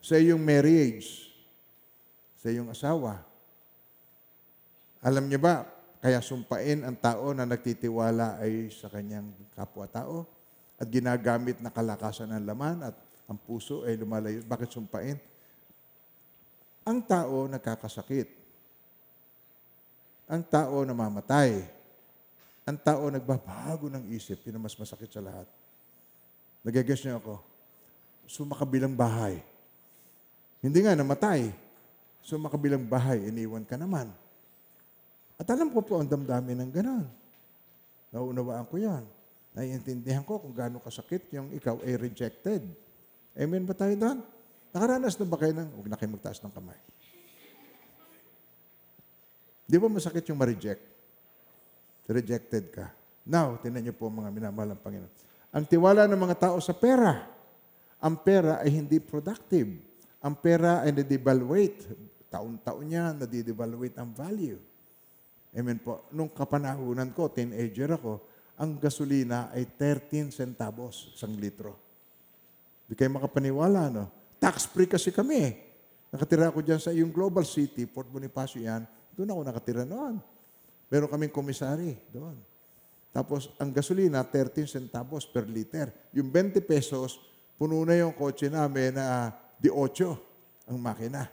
sa iyong marriage, sa iyong asawa. Alam niyo ba, Kaya sumpain ang tao na nagtitiwala ay sa kanyang kapwa-tao at ginagamit na kalakasan ng laman at ang puso ay lumalayo. Bakit sumpain? Ang tao nagkakasakit. Ang tao namamatay. Ang tao nagbabago ng isip. Yun ang mas masakit sa lahat. Nagagess niyo ako. Sumakabilang bahay. Hindi nga namatay. Sumakabilang bahay, iniwan ka naman. At alam ko po ang damdamin ng ganon. Nauunawaan ko yan. Naiintindihan ko kung gaano kasakit yung ikaw ay rejected. Amen ba tayo doon? Nakaranas na ba kayo ng, huwag na kayo magtaas ng kamay. Di ba masakit yung ma-reject? Rejected ka. Now, tinan niyo po mga minamahal ng Panginoon. Ang tiwala ng mga tao sa pera. Ang pera ay hindi productive. Ang pera ay nadidevaluate. Taon-taon niya, nadidevaluate ang value. Amen po. Nung kapanahunan ko, teenager ako, ang gasolina ay 13 centavos isang litro. Di kayo makapaniwala, no? Tax-free kasi kami. eh. Nakatira ako dyan sa yung Global City, Port Bonifacio yan. Doon ako nakatira noon. Meron kaming komisari doon. Tapos, ang gasolina, 13 centavos per liter. Yung 20 pesos, puno na yung kotse namin na D8 ang makina.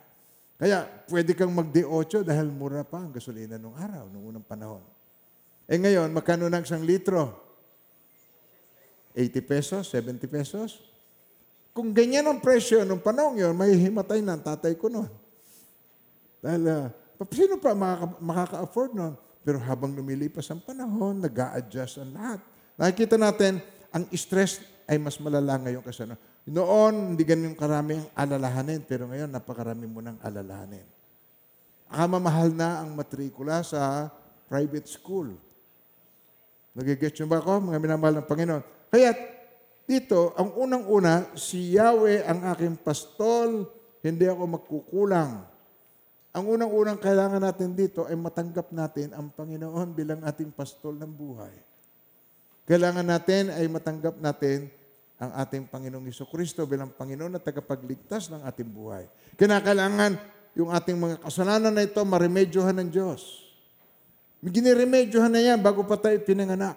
Kaya, pwede kang mag-D8 dahil mura pa ang gasolina nung araw, nung unang panahon. Eh ngayon, magkano na isang litro? 80 pesos, 70 pesos? Kung ganyan ang presyo nung panahon yun, may himatay na ang tatay ko noon. Dahil, uh, sino pa makaka- makaka-afford noon? Pero habang lumilipas ang panahon, nag adjust ang lahat. Nakikita natin, ang stress ay mas malala ngayon kasi ano. Noon, hindi ganun karami ang alalahanin, pero ngayon, napakarami mo ng alalahanin. Kamamahal na ang matrikula sa private school. Nagigets nyo ba ako, mga minamahal ng Panginoon? Kaya dito, ang unang-una, si Yahweh ang aking pastol, hindi ako magkukulang. Ang unang-unang kailangan natin dito ay matanggap natin ang Panginoon bilang ating pastol ng buhay. Kailangan natin ay matanggap natin ang ating Panginoong Iso Kristo bilang Panginoon at tagapagligtas ng ating buhay. Kinakailangan yung ating mga kasalanan na ito maremedyohan ng Diyos. Giniremedyohan na yan bago pa tayo pinanganak.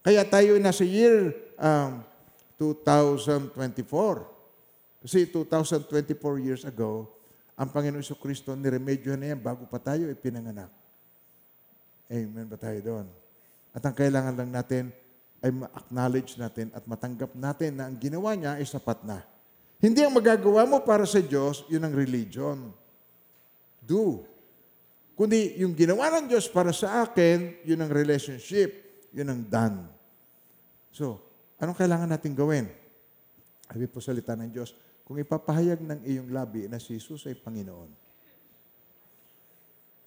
Kaya tayo nasa year um, 2024. Kasi 2024 years ago, ang Panginoon Iso Kristo niremedyohan na yan bago pa tayo ipinanganak. Amen ba tayo doon? At ang kailangan lang natin ay ma-acknowledge natin at matanggap natin na ang ginawa niya ay sapat na. Hindi ang magagawa mo para sa Diyos, yun ang religion. Do. Kundi yung ginawa ng Diyos para sa akin, yun ang relationship, yun ang done. So, anong kailangan natin gawin? Sabi po salita ng Diyos, kung ipapahayag ng iyong labi na si Jesus ay Panginoon,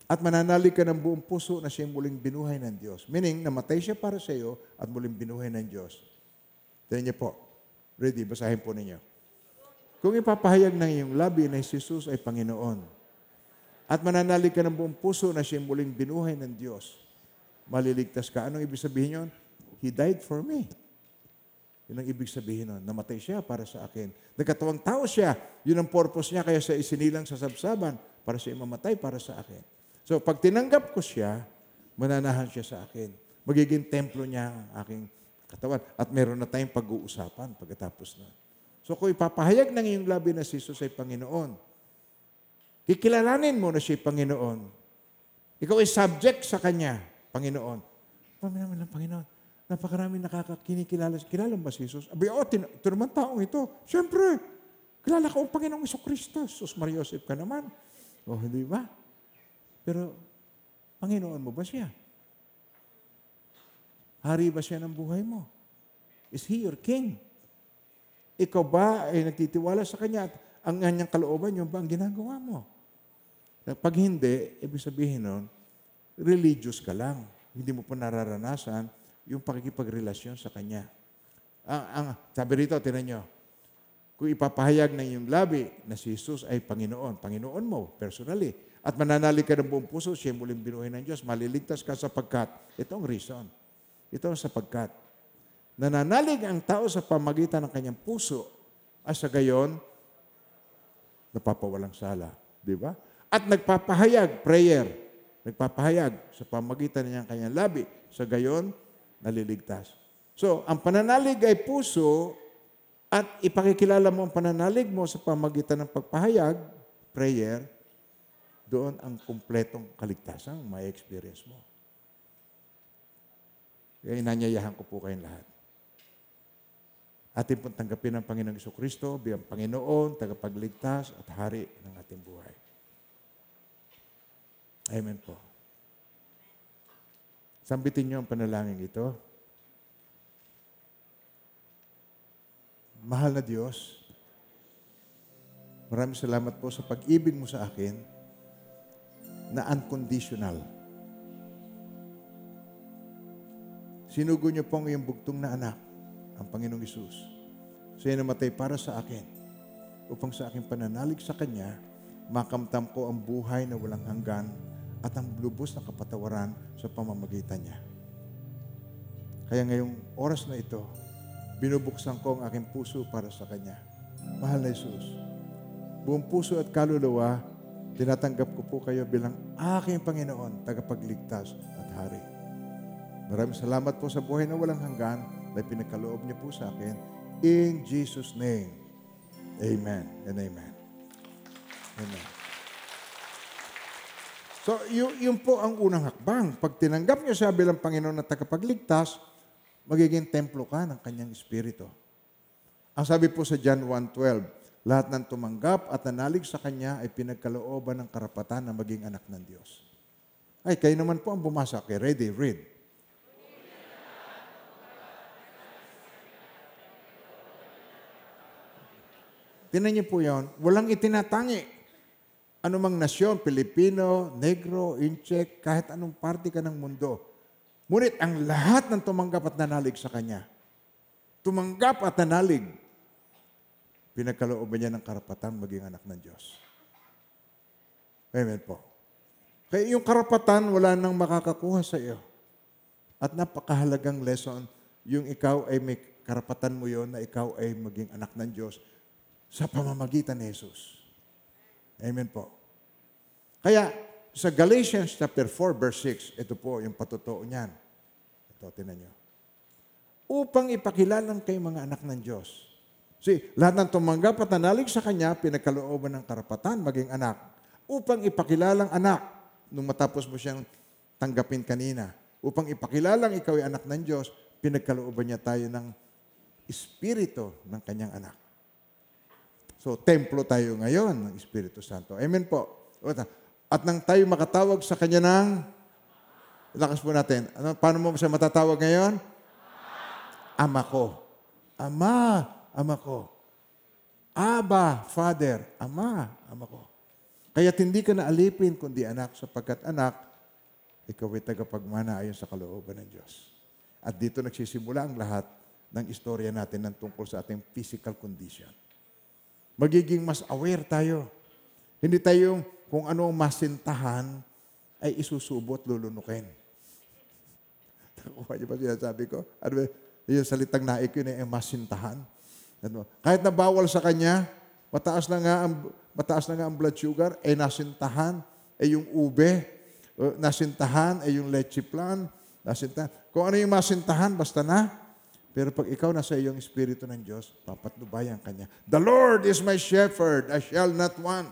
at mananalig ka ng buong puso na siya muling binuhay ng Diyos. Meaning, namatay siya para sa iyo at muling binuhay ng Diyos. Tignan niyo po. Ready? Basahin po ninyo. Kung ipapahayag ng iyong labi na si Jesus ay Panginoon, at mananalig ka ng buong puso na siya muling binuhay ng Diyos, maliligtas ka. Anong ibig sabihin yun? He died for me. Yun ang ibig sabihin nun. Namatay siya para sa akin. Nagkatawang tao siya. Yun ang purpose niya. Kaya siya isinilang sa sabsaban para siya mamatay para sa akin. So, pag tinanggap ko siya, mananahan siya sa akin. Magiging templo niya ang aking katawan. At meron na tayong pag-uusapan pagkatapos na. So, kung ipapahayag ng iyong labi na si Jesus ay Panginoon, kikilalanin mo na siya Panginoon. Ikaw ay subject sa Kanya, Panginoon. Pami naman ng Panginoon. Napakaraming nakakakinikilala. Kilala ba si Jesus? Abi, oh, tin- ito naman taong ito. Siyempre, kilala ko ang Panginoong Iso Kristo. Sus Maria Joseph ka naman. Oh, hindi ba? Pero, Panginoon mo ba siya? Hari ba siya ng buhay mo? Is He your King? Ikaw ba ay nagtitiwala sa Kanya at ang kanyang kalooban yun ba ang ginagawa mo? Pag hindi, ibig sabihin nun, religious ka lang. Hindi mo pa nararanasan yung pakikipagrelasyon sa Kanya. Ang, ang, sabi rito, tinan nyo, kung ipapahayag ng iyong labi na si Jesus ay Panginoon, Panginoon mo, personally, at mananalig ka ng buong puso, siya muling binuhay ng Diyos, maliligtas ka sapagkat, ito ang reason. Ito sapagkat. Nananalig ang tao sa pamagitan ng kanyang puso, at sa gayon, napapawalang sala. Di ba? At nagpapahayag, prayer. nagpapahayag sa pamagitan ng kanyang labi. Sa gayon, naliligtas. So, ang pananalig ay puso at ipakikilala mo ang pananalig mo sa pamagitan ng pagpahayag, prayer, doon ang kumpletong kaligtasan may experience mo. Kaya inanyayahan ko po kayong lahat. Atin pong tanggapin ang Panginoong Iso Kristo bilang Panginoon, tagapagligtas at hari ng ating buhay. Amen po. Sambitin niyo ang panalangin ito. Mahal na Diyos, maraming salamat po sa pag-ibig mo sa akin na unconditional. Sinugo niyo po ang iyong bugtong na anak, ang Panginoong Isus. Siya namatay para sa akin upang sa aking pananalig sa Kanya, makamtam ko ang buhay na walang hanggan at ang lubos na kapatawaran sa pamamagitan niya. Kaya ngayong oras na ito, binubuksan ko ang aking puso para sa Kanya. Mahal na Jesus, buong puso at kaluluwa, tinatanggap po kayo bilang aking Panginoon, tagapagligtas at Hari. Maraming salamat po sa buhay na walang hanggan na pinagkaloob niyo po sa akin. In Jesus' name, Amen and Amen. Amen. So, yun, yun po ang unang hakbang. Pag tinanggap niyo siya bilang Panginoon na tagapagligtas, magiging templo ka ng kanyang Espiritu. Ang sabi po sa John 1.12, lahat ng tumanggap at nanalig sa Kanya ay pinagkalooban ng karapatan na maging anak ng Diyos. Ay, kayo naman po ang bumasa. Okay, ready, read. Tinan niyo po yon, walang itinatangi. Anumang nasyon, Pilipino, Negro, Incheck, kahit anong parte ka ng mundo. Ngunit ang lahat ng tumanggap at nanalig sa Kanya, tumanggap at nanalig, pinagkalooban niya ng karapatan maging anak ng Diyos. Amen po. Kaya yung karapatan, wala nang makakakuha sa iyo. At napakahalagang lesson, yung ikaw ay may karapatan mo yon na ikaw ay maging anak ng Diyos sa pamamagitan ni Jesus. Amen po. Kaya sa Galatians chapter 4 verse 6, ito po yung patotoo niyan. Ito, tinan nyo. Upang ipakilalang kayo mga anak ng Diyos. See, lahat ng tumanggap at nanalig sa Kanya, pinagkalooban ng karapatan maging anak. Upang ipakilalang anak, nung matapos mo siyang tanggapin kanina. Upang ipakilalang ikaw ay anak ng Diyos, pinagkalooban niya tayo ng Espiritu ng Kanyang anak. So, templo tayo ngayon ng Espiritu Santo. Amen po. At nang tayo makatawag sa Kanya ng, lakas po natin, ano, paano mo siya matatawag ngayon? Ama ko. Ama, ama ko. Aba, Father, Ama, Ama ko. Kaya hindi ka na alipin kundi anak sapagkat anak, ikaw ay tagapagmana ayon sa kalooban ng Diyos. At dito nagsisimula ang lahat ng istorya natin ng tungkol sa ating physical condition magiging mas aware tayo. Hindi tayo kung ano ang masintahan ay isusubot, lulunukin. Nakuha niyo ba sinasabi ko? Ano ba? Yung salitang naik yun ay masintahan. Ano? Kahit na bawal sa kanya, mataas na nga ang, mataas na nga ang blood sugar, ay nasintahan, ay yung ube, nasintahan, ay yung leche plan, nasintahan. Kung ano yung masintahan, basta na, pero pag ikaw nasa iyong Espiritu ng Diyos, papatnubayan ka niya. The Lord is my shepherd, I shall not want.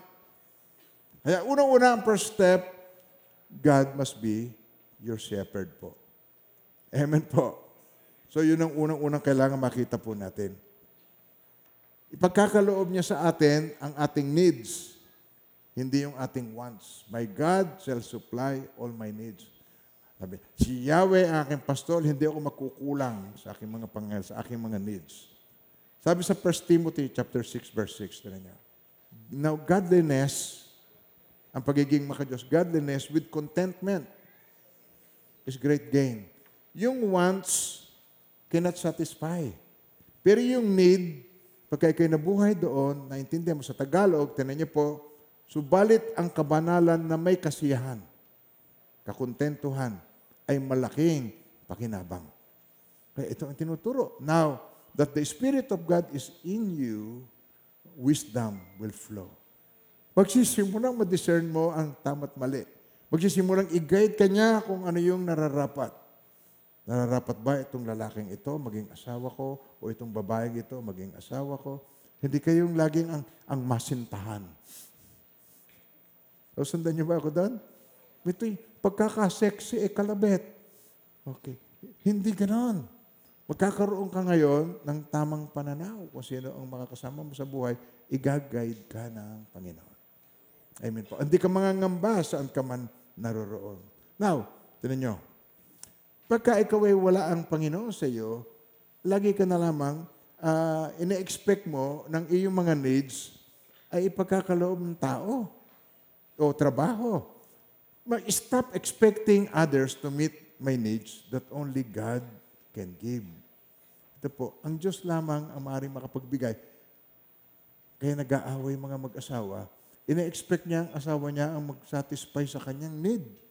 Kaya unang-una ang first step, God must be your shepherd po. Amen po. So yun ang unang-unang kailangan makita po natin. Ipagkakaloob niya sa atin ang ating needs, hindi yung ating wants. My God shall supply all my needs. Sabi, si Yahweh ang aking pastor, hindi ako makukulang sa aking mga pangangailangan, sa aking mga needs. Sabi sa 1 Timothy chapter 6 verse 6 na niya. Now godliness, ang pagiging makadiyos, godliness with contentment is great gain. Yung wants cannot satisfy. Pero yung need, pagka kayo nabuhay doon, naintindihan mo sa Tagalog, tinan niyo po, subalit ang kabanalan na may kasiyahan kakontentuhan ay malaking pakinabang. Kaya ito ang tinuturo. Now, that the Spirit of God is in you, wisdom will flow. Magsisimulang ma-discern mo ang tama't mali. Magsisimulang i-guide ka niya kung ano yung nararapat. Nararapat ba itong lalaking ito maging asawa ko o itong babaeng ito maging asawa ko? Hindi kayong laging ang, ang masintahan. O sundan niyo ba ako doon? Ito'y pagkaka-sexy e kalabet. Okay. Hindi ganon. Magkakaroon ka ngayon ng tamang pananaw kung sino ang makakasama mo sa buhay, i-guide ka ng Panginoon. Amen po. Hindi ka mangangamba saan ka man naroroon. Now, tinan nyo. Pagka ikaw ay wala ang Panginoon sa iyo, lagi ka na lamang uh, ine-expect mo ng iyong mga needs ay ipagkakaloob ng tao o trabaho. Stop expecting others to meet my needs that only God can give. Ito po, ang Diyos lamang ang maaaring makapagbigay. Kaya nag-aaway mga mag-asawa, ina-expect niya ang asawa niya ang mag-satisfy sa kanyang need.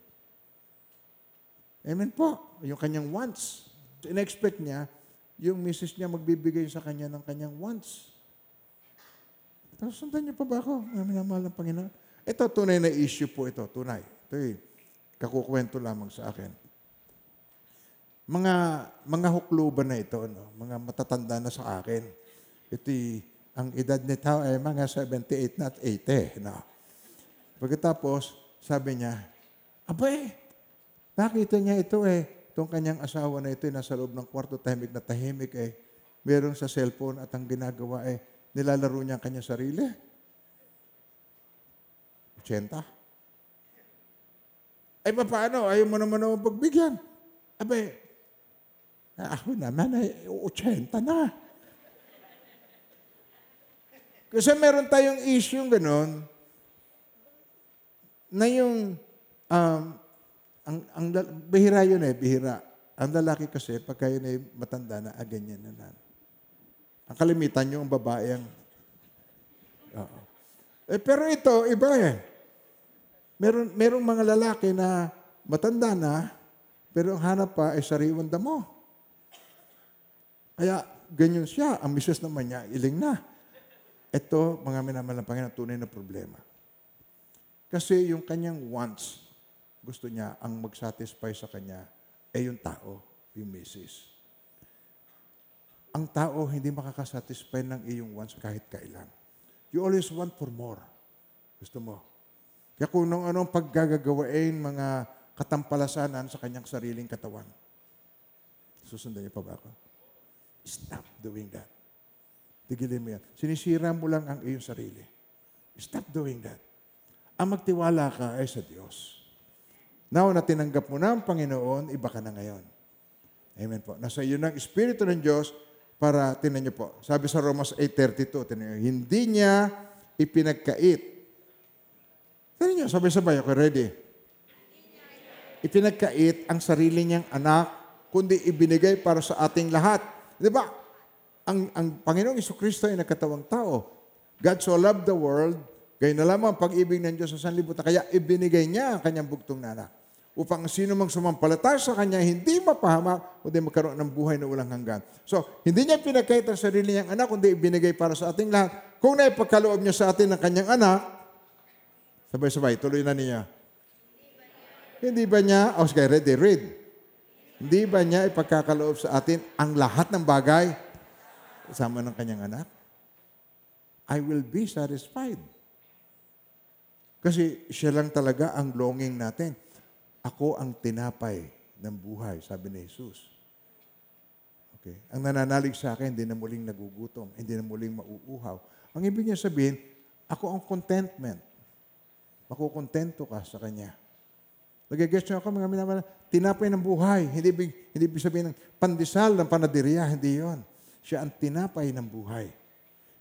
Amen po. Yung kanyang wants. So, ina-expect niya, yung misis niya magbibigay sa kanya ng kanyang wants. Tapos sundan niyo pa ba ako? Minamahal ng Panginoon. Ito, tunay na issue po ito. Tunay. Ito eh, kakukwento lamang sa akin. Mga mga hukluban na ito, no? mga matatanda na sa akin. Ito ang edad ni tao ay mga 78 not 80. No? Pagkatapos, sabi niya, Abay, nakita niya ito eh. Itong kanyang asawa na ito, nasa loob ng kwarto, tahimik na tahimik eh. Meron sa cellphone at ang ginagawa eh, nilalaro niya ang kanyang sarili. 80. Ay, paano? Ayaw mo naman ako pagbigyan. Abay, ako naman ay 80 na. Kasi meron tayong issue gano'n na yung um, ang, ang, bihira yun eh, bihira. Ang lalaki kasi, pagka yun ay matanda na, ah, ganyan na na. Ang kalimitan yung babae ang... Oo. Eh, pero ito, iba eh. Meron, merong mga lalaki na matanda na, pero ang hanap pa ay sariwan damo. Kaya ganyan siya. Ang misis naman niya, iling na. Ito, mga minamahal ng Panginoon, tunay na problema. Kasi yung kanyang wants, gusto niya, ang mag-satisfy sa kanya, ay yung tao, yung misis. Ang tao hindi makakasatisfy ng iyong wants kahit kailan. You always want for more. Gusto mo. Kaya kung nung anong paggagagawain mga katampalasanan sa kanyang sariling katawan. Susundan niyo pa ba ako? Stop doing that. Tigilin mo yan. Sinisira mo lang ang iyong sarili. Stop doing that. Ang magtiwala ka ay sa Diyos. Now na tinanggap mo na ang Panginoon, iba ka na ngayon. Amen po. Nasa iyo ng Espiritu ng Diyos para, tinan niyo po, sabi sa Romans 8.32, tinan niyo, hindi niya ipinagkait. Tinan niyo, sabay-sabay, okay, ready? Ipinagkait ang sarili niyang anak, kundi ibinigay para sa ating lahat. Di ba? Ang, ang Panginoong Iso Kristo ay nagkatawang tao. God so loved the world, gayon na lamang ang pag-ibig ng Diyos sa sanlibutan, kaya ibinigay niya ang kanyang bugtong na anak. Upang sino mang sumampalatay sa kanya, hindi mapahamak, kundi magkaroon ng buhay na walang hanggan. So, hindi niya pinakait ang sarili niyang anak, kundi ibinigay para sa ating lahat. Kung naipagkaloob niya sa atin ng kanyang anak, sabay-sabay, tuloy na niya. Hindi ba niya, oh, sige, ready, read. Hindi ba niya ipagkakaloob sa atin ang lahat ng bagay kasama ng kanyang anak? I will be satisfied. Kasi siya lang talaga ang longing natin. Ako ang tinapay ng buhay, sabi ni Jesus. Okay. Ang nananalig sa akin, hindi na muling nagugutom, hindi na muling mauuhaw. Ang ibig niya sabihin, ako ang contentment. Makukontento ka sa Kanya. Nagigets niyo ako, mga minamana, tinapay ng buhay. Hindi ibig, hindi ibig sabihin ng pandesal, ng panadiriya, hindi yon. Siya ang tinapay ng buhay.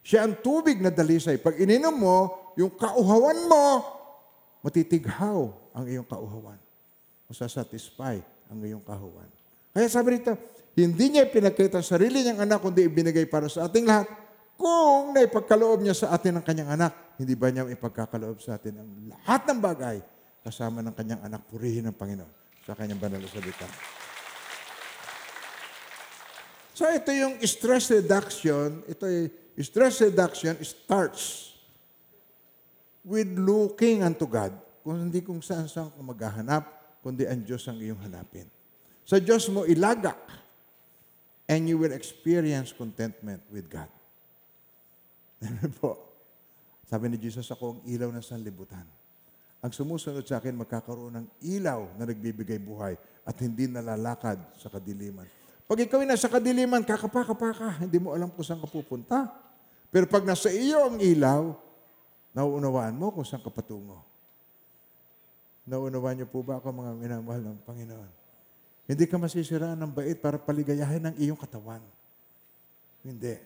Siya ang tubig na dalisay. Pag ininom mo, yung kauhawan mo, matitighaw ang iyong kauhawan. Masasatisfy ang iyong kahuwan. Kaya sabi rito, hindi niya pinagkita sarili niyang anak, kundi ibinigay para sa ating lahat. Kung naipagkaloob niya sa atin ang kanyang anak, hindi ba niya ipagkakaloob sa atin ang lahat ng bagay kasama ng kanyang anak, purihin ng Panginoon sa kanyang banal na salita. So ito yung stress reduction, ito yung stress reduction starts with looking unto God. kung hindi kung saan saan ka maghahanap, kundi ang Diyos ang iyong hanapin. Sa Diyos mo ilagak, and you will experience contentment with God. Amen po. Sabi ni Jesus, ako ang ilaw ng sanlibutan. Ang sumusunod sa akin, magkakaroon ng ilaw na nagbibigay buhay at hindi nalalakad sa kadiliman. Pag ikaw ay nasa kadiliman, kakapaka-paka, hindi mo alam kung saan ka pupunta. Pero pag nasa iyo ang ilaw, nauunawaan mo kung saan ka patungo. Nauunawaan niyo po ba ako mga minamahal ng Panginoon? Hindi ka masisiraan ng bait para paligayahin ang iyong katawan. Hindi.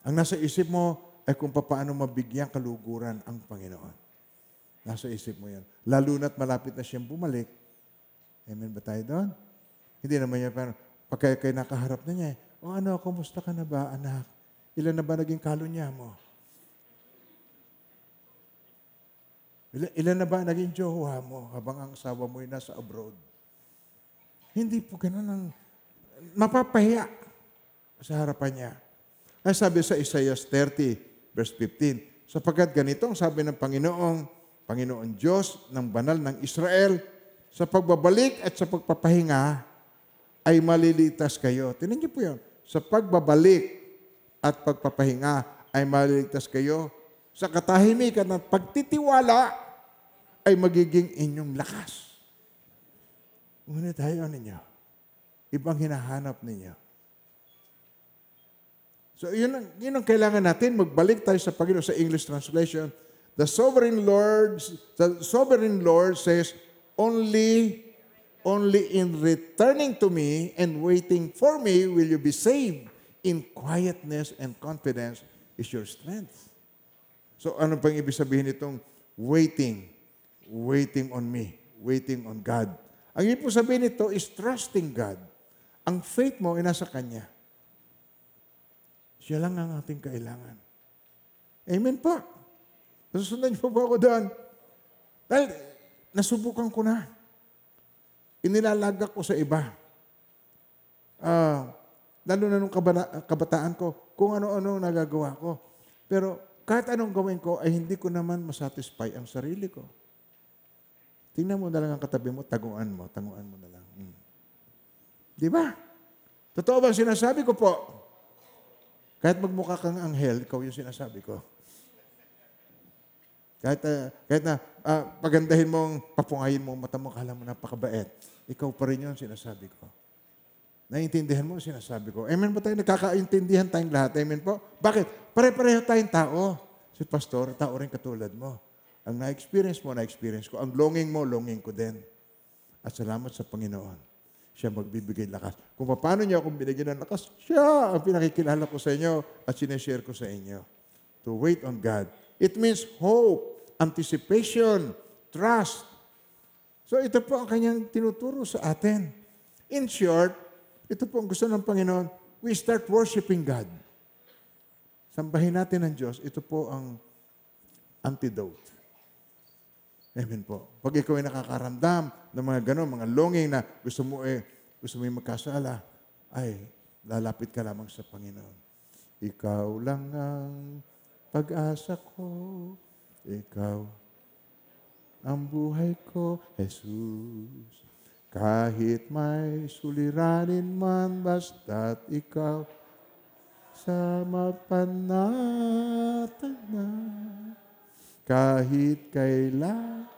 Ang nasa isip mo ay kung paano mabigyan kaluguran ang Panginoon. Nasa isip mo yan. Lalo na't malapit na siyang bumalik. Amen ba tayo doon? Hindi naman yan parang pagka kayo nakaharap na niya, o ano, kumusta ka na ba, anak? Ilan na ba naging kalunya mo? Ilan, na ba naging jowa mo habang ang asawa mo ay nasa abroad? Hindi po ganun ang mapapahiya sa harapan niya. Ay sabi sa Isaiah 30, verse 15, sapagkat ganito ang sabi ng Panginoong, Panginoon Diyos ng banal ng Israel, sa pagbabalik at sa pagpapahinga ay maliligtas kayo. Tinan niyo po yun. Sa pagbabalik at pagpapahinga ay maliligtas kayo. Sa katahimikan at pagtitiwala ay magiging inyong lakas. Ngunit ayaw ninyo. Ibang hinahanap ninyo. So, yun ang, yun ang kailangan natin. Magbalik tayo sa Panginoon sa English translation. The sovereign Lord, the sovereign Lord says, only, only in returning to me and waiting for me will you be saved. In quietness and confidence is your strength. So, ano pang ibig sabihin itong waiting? Waiting on me. Waiting on God. Ang ibig po sabihin nito is trusting God. Ang faith mo ay nasa Kanya. Siya lang ang ating kailangan. Amen po. Nasusundan niyo po ako doon? Dahil nasubukan ko na. Inilalagak ko sa iba. Ah, lalo na nung kabana- kabataan ko, kung ano-ano nagagawa ko. Pero kahit anong gawin ko, ay hindi ko naman masatisfy ang sarili ko. Tingnan mo na lang ang katabi mo, taguan mo, taguan mo na lang. Hmm. Di ba? Totoo ba sinasabi ko po? Kahit magmukha kang anghel, ikaw yung sinasabi ko. Kahit, ah, kahit na ah, pagandahin mong, papungayin mo, mata mo, kala mo napakabait. Ikaw pa rin yun sinasabi ko. Naiintindihan mo sinasabi ko. Amen ba tayo? Nagkakaintindihan tayong lahat. Amen po? Bakit? Pare-pareho tayong tao. Si pastor, tao rin katulad mo. Ang na-experience mo, na-experience ko. Ang longing mo, longing ko din. At salamat sa Panginoon. Siya magbibigay lakas. Kung paano niya akong binigyan ng lakas, siya ang pinakikilala ko sa inyo at sineshare ko sa inyo. To wait on God. It means hope, anticipation, trust. So ito po ang kanyang tinuturo sa atin. In short, ito po ang gusto ng Panginoon, we start worshiping God. Sambahin natin ang Diyos, ito po ang antidote. Amen po. Pag ikaw ay nakakaramdam ng mga gano'n, mga longing na gusto mo eh, gusto mo yung magkasala, ay, lalapit ka lamang sa Panginoon. Ikaw lang ang pag-asa ko. Ikaw ang buhay ko, Jesus. Kahit may suliranin man, basta't ikaw sa mapanatag na. Kahit kailan,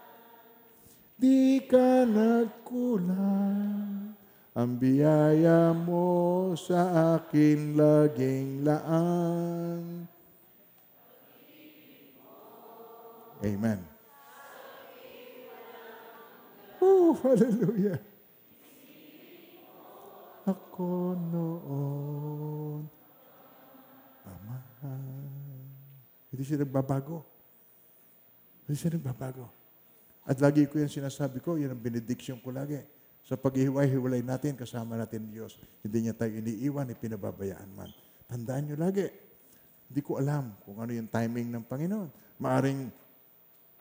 di ka nagkulang. Ang biyaya mo sa akin laging laan. Amen. Oh, hallelujah. Ako noon, Amahan. Hindi siya nagbabago. Hindi siya nagbabago. At lagi ko yan sinasabi ko, yan ang benediction ko lagi. Sa paghihiway-hiwalay natin, kasama natin Diyos. Hindi niya tayo iniiwan, ipinababayaan man. Tandaan niyo lagi, hindi ko alam kung ano yung timing ng Panginoon. Maaring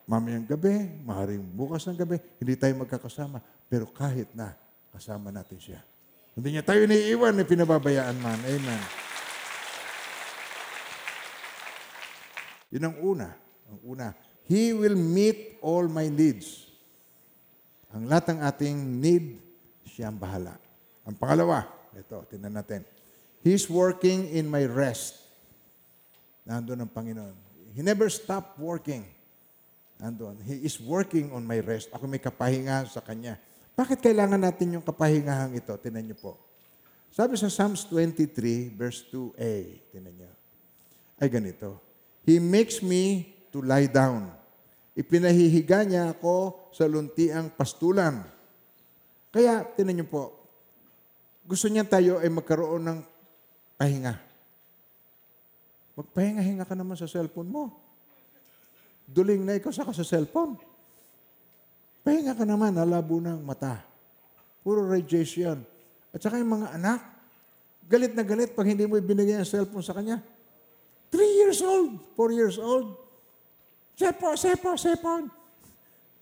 mamayang gabi, maaring bukas ng gabi, hindi tayo magkakasama. Pero kahit na, kasama natin siya. Hindi niya tayo iniiwan, ipinababayaan man. Amen. Yun ang una. Ang una, He will meet all my needs. Ang lahat ng ating need, siya ang bahala. Ang pangalawa, ito, tinan natin. He's working in my rest. Nandun ang Panginoon. He never stopped working. Nandun. He is working on my rest. Ako may kapahingahan sa Kanya. Bakit kailangan natin yung kapahingahang ito? Tinan niyo po. Sabi sa Psalms 23, verse 2a, tinan niyo. Ay ganito. He makes me to lie down. Ipinahihiga niya ako sa luntiang pastulan. Kaya, tinan niyo po, gusto niya tayo ay magkaroon ng pahinga. Magpahinga-hinga ka naman sa cellphone mo. Duling na ikaw saka sa cellphone. Pahinga ka naman, nalabo ng mata. Puro radiation. At saka yung mga anak, galit na galit pag hindi mo ibinigay ang cellphone sa kanya. Three years old, four years old. Sepo, sepo, sepon.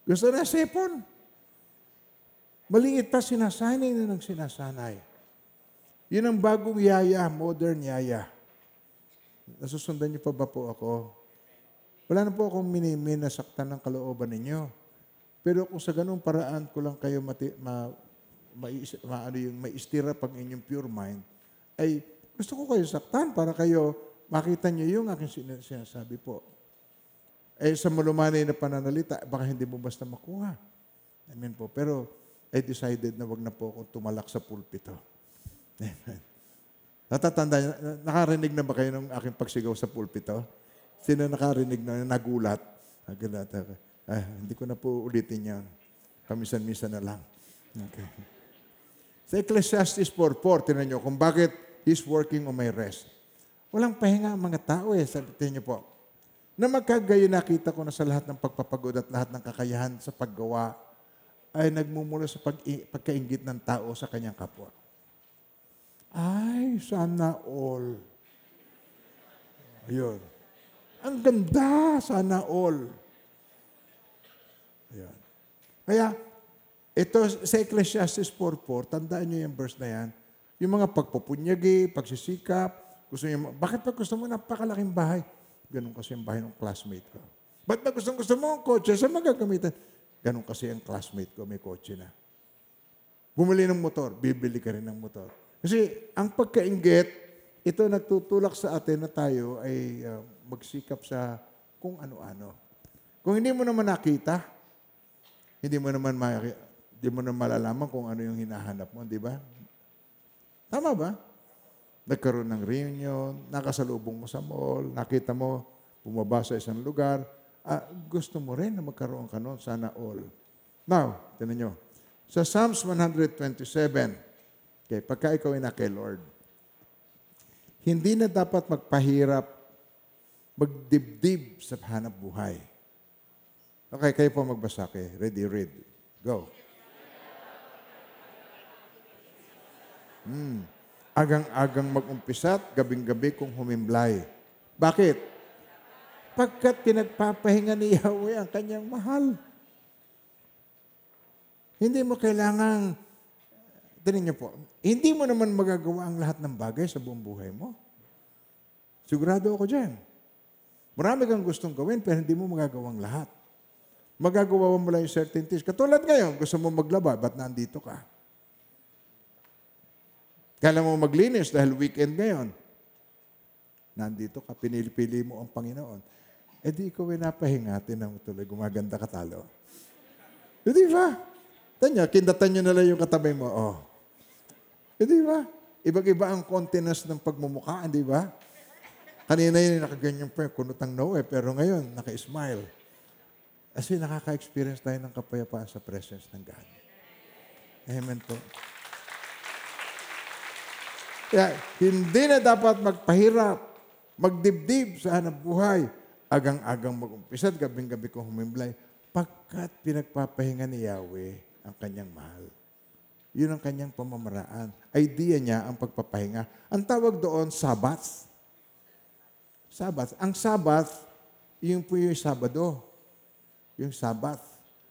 Gusto na sepon. Maliit pa sinasanay na ng sinasanay. Yun ang bagong yaya, modern yaya. Nasusundan niyo pa ba po ako? Wala na po akong minimin na saktan ng kalooban ninyo. Pero kung sa ganung paraan ko lang kayo mati, ma, ma, ma, ano yung maistira pag inyong pure mind, ay gusto ko kayo saktan para kayo makita niyo yung aking sin- sinasabi po. Eh sa malumanay na pananalita, baka hindi mo basta makuha. Amen po. Pero I decided na wag na po akong tumalak sa pulpito. Amen. Natatanda, nakarinig na ba kayo ng aking pagsigaw sa pulpito? Sino nakarinig na nagulat? Nagulat. Ah, hindi ko na po ulitin yan. Kamisan-misan na lang. Okay. Sa Ecclesiastes 4.4, tinan nyo kung bakit He's working on my rest. Walang pahinga ang mga tao eh. Sabihin niyo po. Na magkagayo nakita ko na sa lahat ng pagpapagod at lahat ng kakayahan sa paggawa ay nagmumula sa pag pagkaingit ng tao sa kanyang kapwa. Ay, sana all. Ayun. Ang ganda, sana all. Ayan. Kaya, ito sa Ecclesiastes 4.4, tandaan nyo yung verse na yan, yung mga pagpupunyagi, pagsisikap, gusto nyo, bakit pa gusto mo napakalaking bahay? Ganun kasi yung bahay ng classmate ko. Ba't ba gusto, gusto mo ang kotse? Saan magagamitan? Ganun kasi ang classmate ko, may kotse na. Bumili ng motor, bibili ka rin ng motor. Kasi ang pagkaingit, ito nagtutulak sa atin na tayo ay uh, magsikap sa kung ano-ano. Kung hindi mo naman nakita, hindi mo naman maki- hindi mo naman malalaman kung ano yung hinahanap mo, di ba? Tama ba? Nagkaroon ng reunion, nakasalubong mo sa mall, nakita mo, bumaba sa isang lugar, ah, gusto mo rin na magkaroon ka noon, sana all. Now, tinan nyo. Sa Psalms 127, okay, pagka ikaw ay Lord, hindi na dapat magpahirap, magdibdib sa hanap buhay. Okay, kayo po magbasa kay. Ready, read. Go. Hmm. Agang-agang mag-umpisat, gabing-gabi kung humimlay. Bakit? Pagkat pinagpapahinga ni Yahweh ang kanyang mahal. Hindi mo kailangang, tinin niyo po, hindi mo naman magagawa ang lahat ng bagay sa buong buhay mo. Sigurado ako dyan. Marami kang gustong gawin, pero hindi mo magagawang lahat. Magagawa mo lang yung certain things. Katulad ngayon, gusto mo maglaba, ba't nandito ka? Kala mo maglinis dahil weekend ngayon. Nandito ka, pinili-pili mo ang Panginoon. E di ikaw ay napahingatin ng tuloy, gumaganda ka talo. E di ba? Tanya, kindatan nyo na lang yung katabi mo. Oh. E di ba? Ibang-iba ang continence ng pagmumukha, di ba? Kanina yun, nakaganyan pa yung kunutang no eh, pero ngayon, naka-smile. Kasi nakaka-experience tayo ng kapayapaan sa presence ng God. Amen po. Kaya, hindi na dapat magpahirap, magdibdib sa hanap buhay, agang-agang mag-umpisa at gabing-gabi kong humimlay, pagkat pinagpapahinga ni Yahweh ang kanyang mahal. Yun ang kanyang pamamaraan. Idea niya ang pagpapahinga. Ang tawag doon, Sabbath. Sabbath. Ang Sabbath, yun po yung Sabado. Yung Sabbath.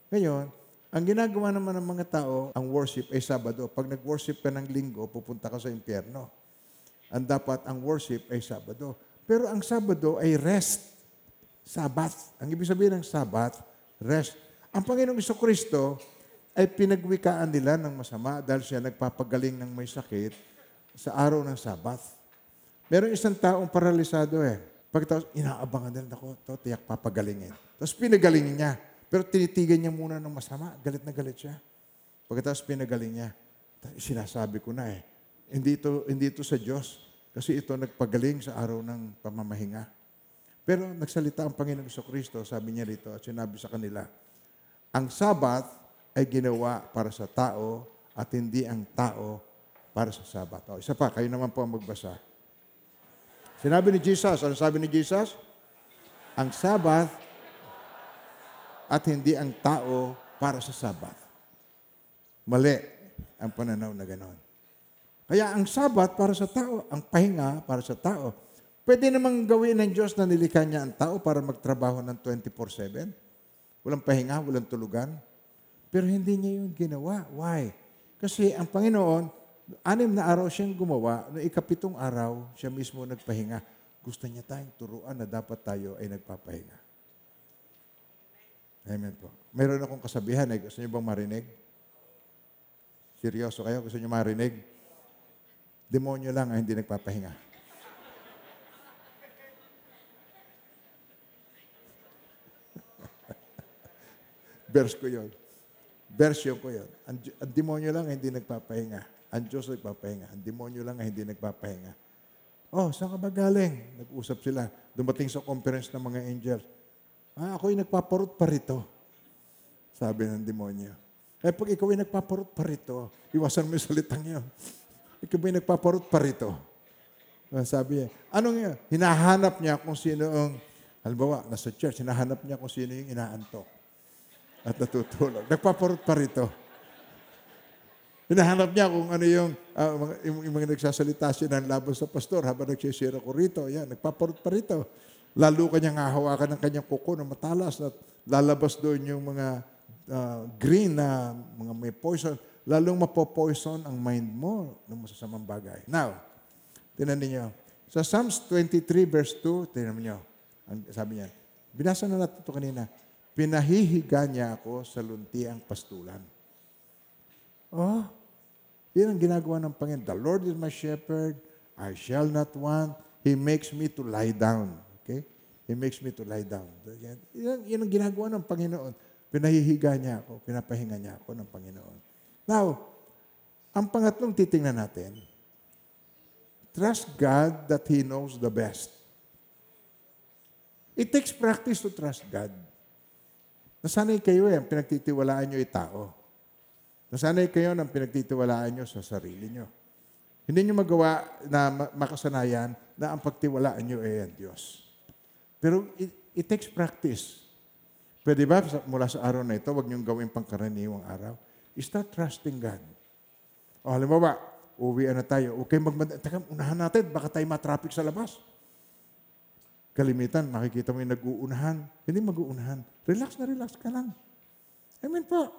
Ngayon, ang ginagawa naman ng mga tao, ang worship ay Sabado. Pag nag-worship ka ng linggo, pupunta ka sa impyerno. Ang dapat, ang worship ay Sabado. Pero ang Sabado ay rest. Sabbath. Ang ibig sabihin ng Sabbath, rest. Ang Panginoong Kristo ay pinagwikaan nila ng masama dahil siya nagpapagaling ng may sakit sa araw ng Sabbath. Meron isang taong paralisado eh. Pagkatapos, inaabangan nila, ako, to, tiyak papagalingin. Tapos pinagalingin niya. Pero tinitigan niya muna ng masama. Galit na galit siya. Pagkatapos pinagaling niya, sinasabi ko na eh, hindi ito, hindi ito sa Diyos. Kasi ito nagpagaling sa araw ng pamamahinga. Pero nagsalita ang Panginoong Iso Kristo, sabi niya rito, at sinabi sa kanila, ang Sabat ay ginawa para sa tao at hindi ang tao para sa Sabat. O, isa pa, kayo naman po ang magbasa. Sinabi ni Jesus, ano sabi ni Jesus? Ang Sabat at hindi ang tao para sa Sabat. Mali ang pananaw na ganon. Kaya ang Sabat para sa tao, ang pahinga para sa tao. Pwede namang gawin ng Diyos na nilikha niya ang tao para magtrabaho ng 24-7. Walang pahinga, walang tulugan. Pero hindi niya yung ginawa. Why? Kasi ang Panginoon, anim na araw siyang gumawa, noong ikapitong araw, siya mismo nagpahinga. Gusto niya tayong turuan na dapat tayo ay nagpapahinga. Amen po. Mayroon akong kasabihan, eh. gusto niyo bang marinig? Seryoso kayo? Gusto niyo marinig? Demonyo lang ang hindi nagpapahinga. Verse ko yun. Version ko yun. Ang, ang demonyo lang ang hindi nagpapahinga. Ang Diyos nagpapahinga. Ang demonyo lang ang hindi nagpapahinga. Oh, saan ka ba galing? Nag-usap sila. Dumating sa conference ng mga angels. Ah, ako'y nagpaparot pa rito. Sabi ng demonyo. Eh, pag ikaw ay nagpaparot pa rito, iwasan mo yung salitang yun. Ikaw ay nagpaparot pa rito. Ah, Sabi niya, anong yun? Hinahanap niya kung sino ang, halimbawa, nasa church, hinahanap niya kung sino yung inaantok at natutulog. Nagpaparot pa rito. Hinahanap niya kung ano yung, ah, mga, yung, yung mga nagsasalita siya ng laban sa pastor habang nagsisira ko rito. Yan, nagpaparot pa rito. Lalo kanyang hahawakan ng kanyang kuko na matalas at lalabas doon yung mga ah, green na mga may poison. Lalong mapopoison ang mind mo ng masasamang bagay. Now, tinan ninyo. Sa Psalms 23 verse 2, tinan niyo. Ang sabi niya, binasa na natin ito kanina. Pinahihiga niya ako sa luntiang pastulan. Oh, yan ang ginagawa ng Panginoon. The Lord is my shepherd, I shall not want. He makes me to lie down. Okay? He makes me to lie down. Yan, yan, yan ang ginagawa ng Panginoon. Pinahihiga niya ako, pinapahinga niya ako ng Panginoon. Now, ang pangatlong titingnan natin, trust God that He knows the best. It takes practice to trust God. Nasanay kayo eh, ang pinagtitiwalaan nyo ay tao. Nasanay kayo ng pinagtitiwalaan nyo sa sarili nyo. Hindi nyo magawa na ma- makasanayan na ang pagtiwalaan nyo ay ang Diyos. Pero it, it takes practice. Pwede ba mula sa araw na ito, huwag niyong gawin pangkaraniwang araw? Start trusting God. O halimbawa, uwian na tayo. Kayong magmanda. Teka, unahan natin. Baka tayo matraffic sa labas. Kalimitan, makikita mo yung nag-uunahan. Hindi mag-uunahan. Relax na relax ka lang. Amen po.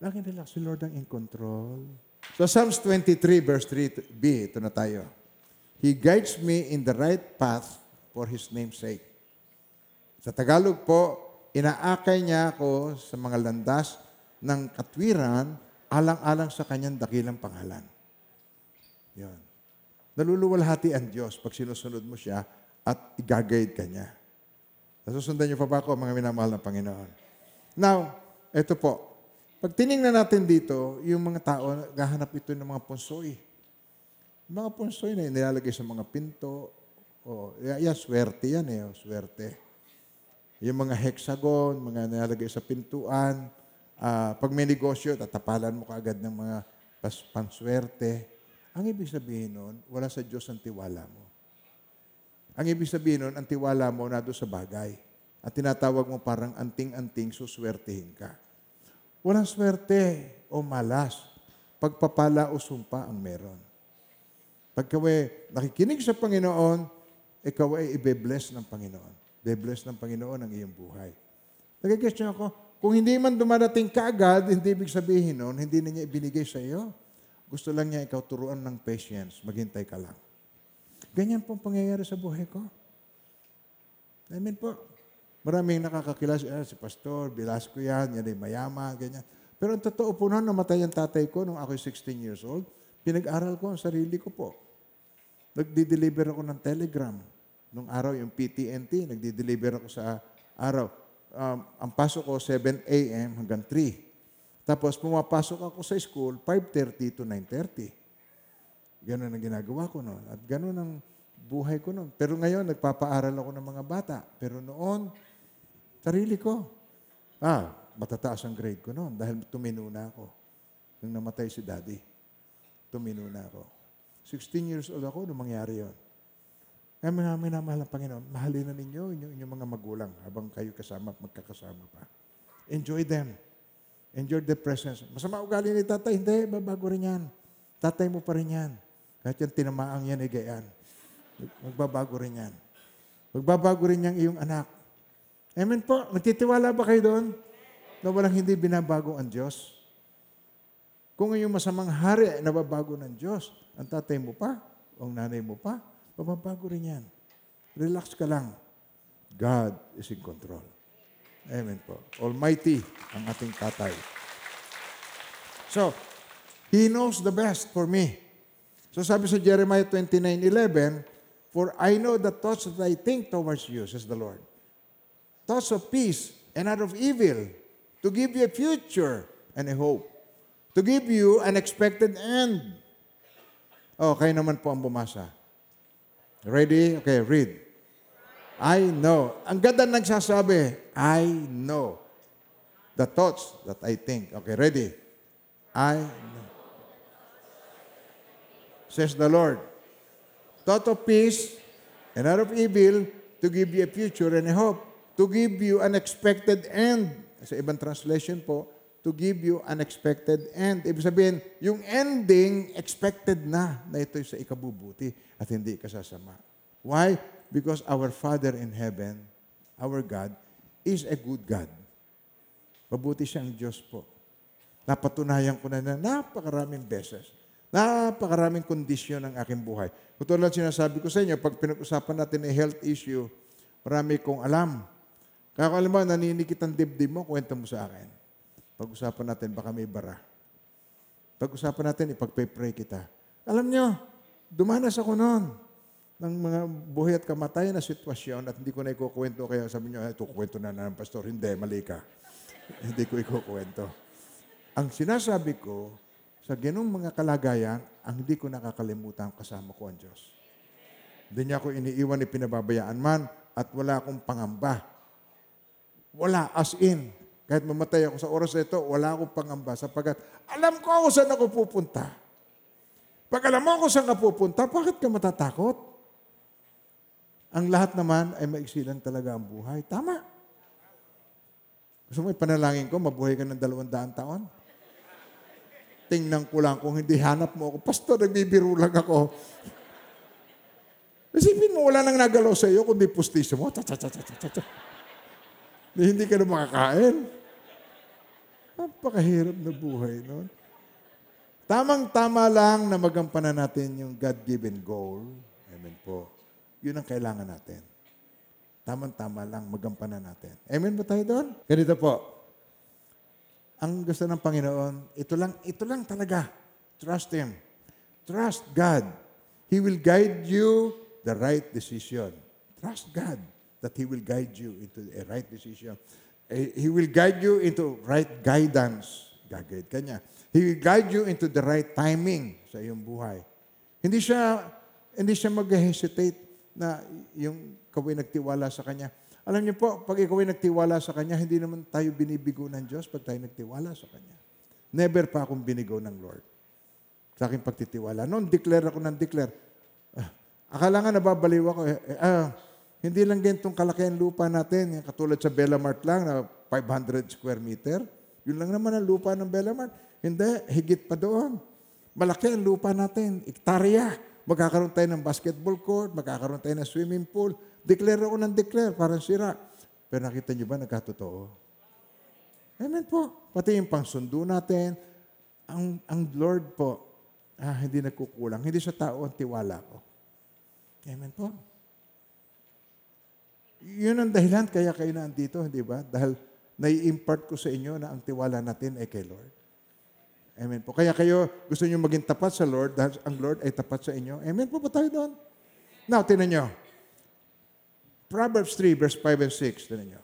Laging relax. Si Lord ang in control. So Psalms 23 verse 3b, ito na tayo. He guides me in the right path for His name's sake. Sa Tagalog po, inaakay niya ako sa mga landas ng katwiran alang-alang sa kanyang dakilang pangalan. Yun. Naluluwalhati ang Diyos pag sinusunod mo siya at igagayad ka niya. Nasusundan niyo pa ba ako, mga minamahal ng Panginoon? Now, ito po. Pag tinignan natin dito, yung mga tao, gahanap ito ng mga punsoy. Mga punsoy na nilalagay sa mga pinto. O, yeah, yeah, swerte yan eh, oh, swerte. Yung mga hexagon, mga nilalagay sa pintuan. Ah, pag may negosyo, tatapalan mo kaagad ng mga panswerte. Ang ibig sabihin nun, wala sa Diyos ang tiwala mo. Ang ibig sabihin nun, ang tiwala mo na doon sa bagay. At tinatawag mo parang anting-anting, suswertehin ka. Walang swerte o malas. Pagpapala o sumpa ang meron. Pag ikaw ay nakikinig sa Panginoon, ikaw ay ibe-bless ng Panginoon. Be-bless ng Panginoon ang iyong buhay. Nagigets niyo ako? Kung hindi man dumadating ka agad, hindi ibig sabihin nun, hindi na niya ibinigay sa iyo. Gusto lang niya ikaw turuan ng patience. Maghintay ka lang. Ganyan pong pangyayari sa buhay ko. Amen po. Maraming nakakakilas, ah, si Pastor, Velasco yan, yan ay mayaman, ganyan. Pero ang totoo po noon, namatay ang tatay ko nung ako 16 years old. Pinag-aral ko ang sarili ko po. Nagdi-deliver ako ng telegram. Nung araw, yung PTNT, nagdi-deliver ako sa araw. Um, ang pasok ko, 7 a.m. hanggang 3. Tapos pumapasok ako sa school, 5.30 to 9.30. Ganun ang ginagawa ko noon. At ganun ang buhay ko noon. Pero ngayon, nagpapaaral ako ng mga bata. Pero noon, sarili ko. Ah, matataas ang grade ko noon dahil tumino na ako. Nung namatay si daddy, tumino na ako. 16 years old ako nung mangyari yon. Kaya mga minamahal ng Panginoon, mahalin na ninyo inyong, inyong mga magulang habang kayo kasama at magkakasama pa. Enjoy them. Enjoy the presence. Masama ugali ni tatay, hindi, babago rin yan. Tatay mo pa rin yan. Kahit yung tinamaang yan ay gayaan. Magbabago rin yan. Magbabago rin yung iyong anak. Amen po. Nagtitiwala ba kayo doon? Na walang hindi binabago ang Diyos? Kung yung masamang hari ay nababago ng Diyos, ang tatay mo pa, ang nanay mo pa, mababago rin yan. Relax ka lang. God is in control. Amen po. Almighty ang ating tatay. So, He knows the best for me. So sabi sa Jeremiah 29:11, For I know the thoughts that I think towards you, says the Lord. Thoughts of peace and not of evil, to give you a future and a hope. To give you an expected end. Oh, kayo naman po ang bumasa. Ready? Okay, read. I know. Ang ganda nagsasabi, I know the thoughts that I think. Okay, ready? I know. Says the Lord. Thought of peace and not of evil to give you a future and a hope. To give you an expected end. Sa ibang translation po, to give you an expected end. Ibig sabihin, yung ending, expected na na ito sa ikabubuti at hindi ka sasama. Why? Because our Father in heaven, our God, is a good God. Mabuti siyang Diyos po. Napatunayan ko na na napakaraming beses. Napakaraming kondisyon ng aking buhay. Katulad sinasabi ko sa inyo, pag pinag-usapan natin ang health issue, marami kong alam. Kaya kung alam mo, naninikit ang dibdib mo, kwento mo sa akin. Pag-usapan natin, baka may bara. Pag-usapan natin, ipagpe-pray kita. Alam nyo, dumanas ako noon ng mga buhay at kamatayan na sitwasyon at hindi ko na ikukwento. Kaya sabi nyo, ito kwento na ng pastor. Hindi, mali ka. hindi ko ikukwento. Ang sinasabi ko, sa ganung mga kalagayan, ang hindi ko nakakalimutan kasama ko ang Diyos. Hindi niya ako iniiwan ni pinababayaan man at wala akong pangamba. Wala, as in. Kahit mamatay ako sa oras na ito, wala akong pangamba sapagkat alam ko ako saan ako pupunta. Pag alam mo kung saan ka pupunta, bakit ka matatakot? Ang lahat naman ay maigsilan talaga ang buhay. Tama. Gusto mo ipanalangin ko, mabuhay ka ng dalawang taon? Tingnan ko lang kung hindi hanap mo ako. Pastor, nagbibiro lang ako. Isipin mo, wala nang nagalaw sa iyo kundi pustiso mo. Hindi ka na makakain. Napakahirap na buhay noon. Tamang-tama lang na magampanan natin yung God-given goal. Amen po. Yun ang kailangan natin. Tamang-tama lang magampanan natin. Amen ba tayo doon? Ganito po. Ang gusto ng Panginoon, ito lang, ito lang talaga. Trust Him. Trust God. He will guide you the right decision. Trust God that He will guide you into a right decision. Eh, He will guide you into right guidance. Gagayad ka niya. He will guide you into the right timing sa iyong buhay. Hindi siya hindi siya mag-hesitate na yung kaway nagtiwala sa Kanya. Alam niyo po, pag ikaw ay nagtiwala sa Kanya, hindi naman tayo binibigo ng Diyos pag tayo nagtiwala sa Kanya. Never pa akong binigo ng Lord sa aking pagtitiwala. Noon, declare ako ng declare. Ah, akala nga nababaliw ako. Eh, eh, ah, hindi lang ganitong kalaki ang lupa natin. Katulad sa Bella Mart lang na 500 square meter. Yun lang naman ang lupa ng Bella Mart. Hindi, higit pa doon. Malaki ang lupa natin. Ektarya. Magkakaroon tayo ng basketball court, magkakaroon tayo ng swimming pool. Declare ako ng declare, parang sira. Pero nakita niyo ba, nagkatotoo? Amen po. Pati yung pangsundo natin, ang, ang Lord po, ah, hindi nagkukulang. Hindi sa tao ang tiwala ko. Amen po. Yun ang dahilan kaya kayo nandito, hindi ba? Dahil nai-impart ko sa inyo na ang tiwala natin ay kay Lord. Amen po. Kaya kayo gusto niyo maging tapat sa Lord dahil ang Lord ay tapat sa inyo. Amen po ba tayo doon? Now, tinan nyo. Proverbs 3, verse 5 and 6. Tinan nyo.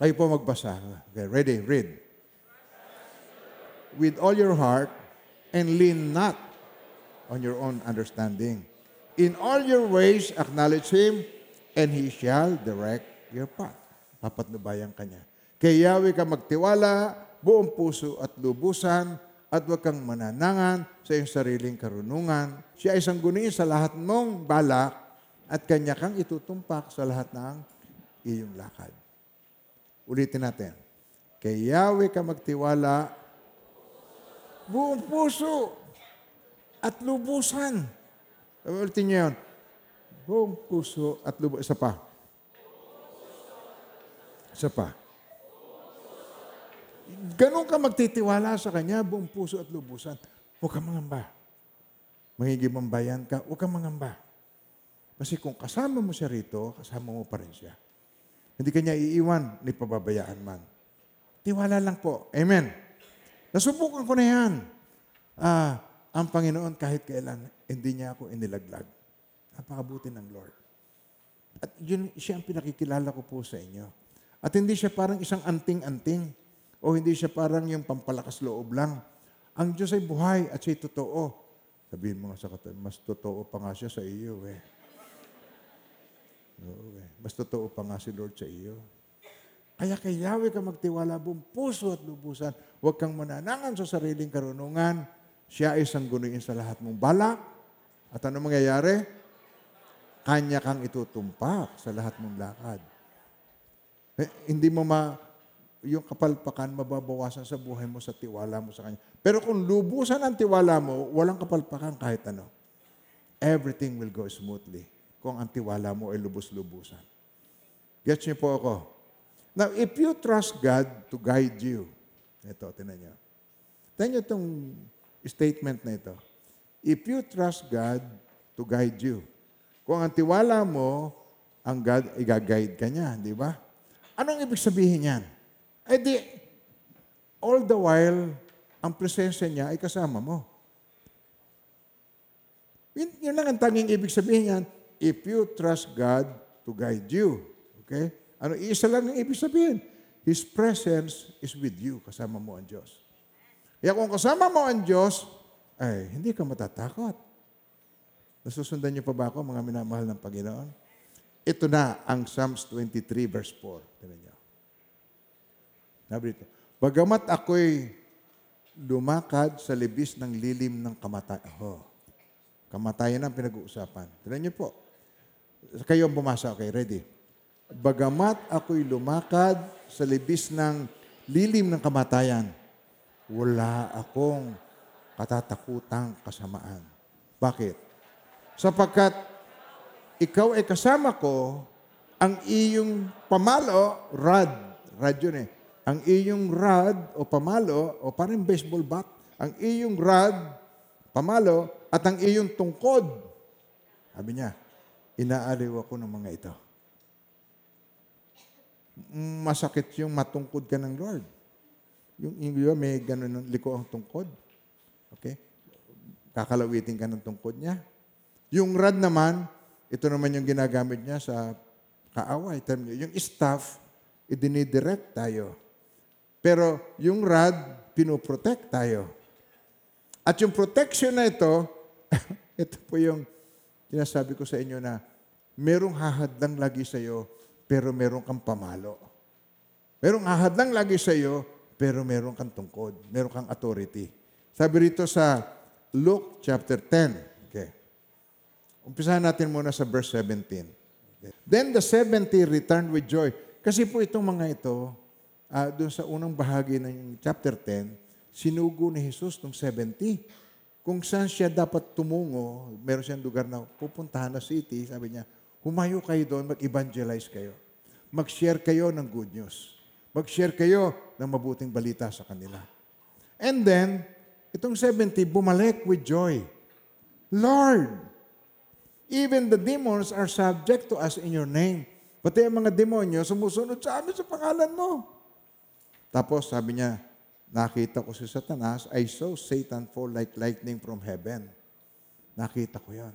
Kayo po magbasa. Okay, ready? Read. With all your heart and lean not on your own understanding. In all your ways, acknowledge Him, and He shall direct your path. Papatnubayan ka niya. Kay Yahweh ka magtiwala, buong puso at lubusan, at huwag kang mananangan sa iyong sariling karunungan. Siya ay sangguniin sa lahat mong balak, at kanya kang itutumpak sa lahat ng iyong lakad. Ulitin natin. Kay Yahweh ka magtiwala, buong puso at lubusan. Ulitin niyo yun. Buong puso at lubusan. Isa pa. Isa pa. Ganon ka magtitiwala sa Kanya, buong puso at lubusan. Huwag kang mangamba. Mangigimambayan ka, huwag kang mangamba. Kasi kung kasama mo siya rito, kasama mo pa rin siya. Hindi kanya iiwan, ni pababayaan man. Tiwala lang po. Amen. Nasubukan ko na yan. Ah, ang Panginoon kahit kailan, hindi niya ako inilaglag. Napakabuti ng Lord. At yun, siya ang pinakikilala ko po sa inyo. At hindi siya parang isang anting-anting o hindi siya parang yung pampalakas loob lang. Ang Diyos ay buhay at siya'y totoo. Sabihin mo nga sa katabi, mas totoo pa nga siya sa iyo eh. Oo eh. Mas totoo pa nga si Lord sa iyo. Kaya kay Yahweh ka magtiwala buong puso at lubusan. Huwag kang mananangan sa sariling karunungan. Siya ay sanggunuin sa lahat mong balak. At ano mangyayari? Kanya kang itutumpak sa lahat mong lakad. Eh, hindi mo ma, yung kapalpakan mababawasan sa buhay mo sa tiwala mo sa Kanya. Pero kung lubusan ang tiwala mo, walang kapalpakan kahit ano. Everything will go smoothly kung ang tiwala mo ay lubos-lubusan. Gets niyo po ako? Now, if you trust God to guide you, ito, tinan niyo. Tinan niyo itong statement na ito. If you trust God to guide you, kung ang tiwala mo, ang God, i-guide ka niya, di ba? Anong ibig sabihin yan? Eh di, all the while, ang presensya niya ay kasama mo. Yun, yun lang ang tanging ibig sabihin yan. If you trust God to guide you. Okay? Ano, isa lang ang ibig sabihin. His presence is with you. Kasama mo ang Diyos. Kaya kung kasama mo ang Diyos, ay, hindi ka matatakot. Nasusundan niyo pa ba ako, mga minamahal ng Panginoon? Ito na ang Psalms 23 verse 4. Tignan niyo. Sabi dito, Bagamat ako'y lumakad sa libis ng lilim ng kamatayan. Oh, kamatayan ang pinag-uusapan. Tignan niyo po. Kayo ang bumasa. Okay, ready? Bagamat ako'y lumakad sa libis ng lilim ng kamatayan, wala akong katatakutang kasamaan. Bakit? Sapagkat ikaw ay kasama ko, ang iyong pamalo, rod, rod yun eh, ang iyong rod o pamalo, o parang baseball bat, ang iyong rod, pamalo, at ang iyong tungkod. Sabi niya, inaaliw ako ng mga ito. Masakit yung matungkod ka ng Lord. Yung yung may ganun ng liko ang tungkod. Okay? Kakalawitin ka ng tungkod niya. Yung rod naman, ito naman yung ginagamit niya sa kaaway. Term niya. Yung staff, idinidirect tayo. Pero yung rod, pinoprotect tayo. At yung protection na ito, ito po yung sinasabi ko sa inyo na merong hahadlang lagi sa iyo, pero merong kang pamalo. Merong hahadlang lagi sa iyo, pero meron kang tungkod. Meron kang authority. Sabi rito sa Luke chapter 10. Okay. Umpisahan natin muna sa verse 17. Okay. Then the 70 returned with joy. Kasi po itong mga ito, uh, doon sa unang bahagi ng chapter 10, sinugo ni Jesus ng 70. Kung saan siya dapat tumungo, meron siyang lugar na pupuntahan na city, sabi niya, humayo kayo doon, mag-evangelize kayo. Mag-share kayo ng good news. Mag-share kayo ng mabuting balita sa kanila. And then, itong 70, bumalik with joy. Lord, Even the demons are subject to us in your name. Pati ang mga demonyo, sumusunod sa amin sa pangalan mo. Tapos sabi niya, nakita ko si Satanas, I saw Satan fall like lightning from heaven. Nakita ko yan.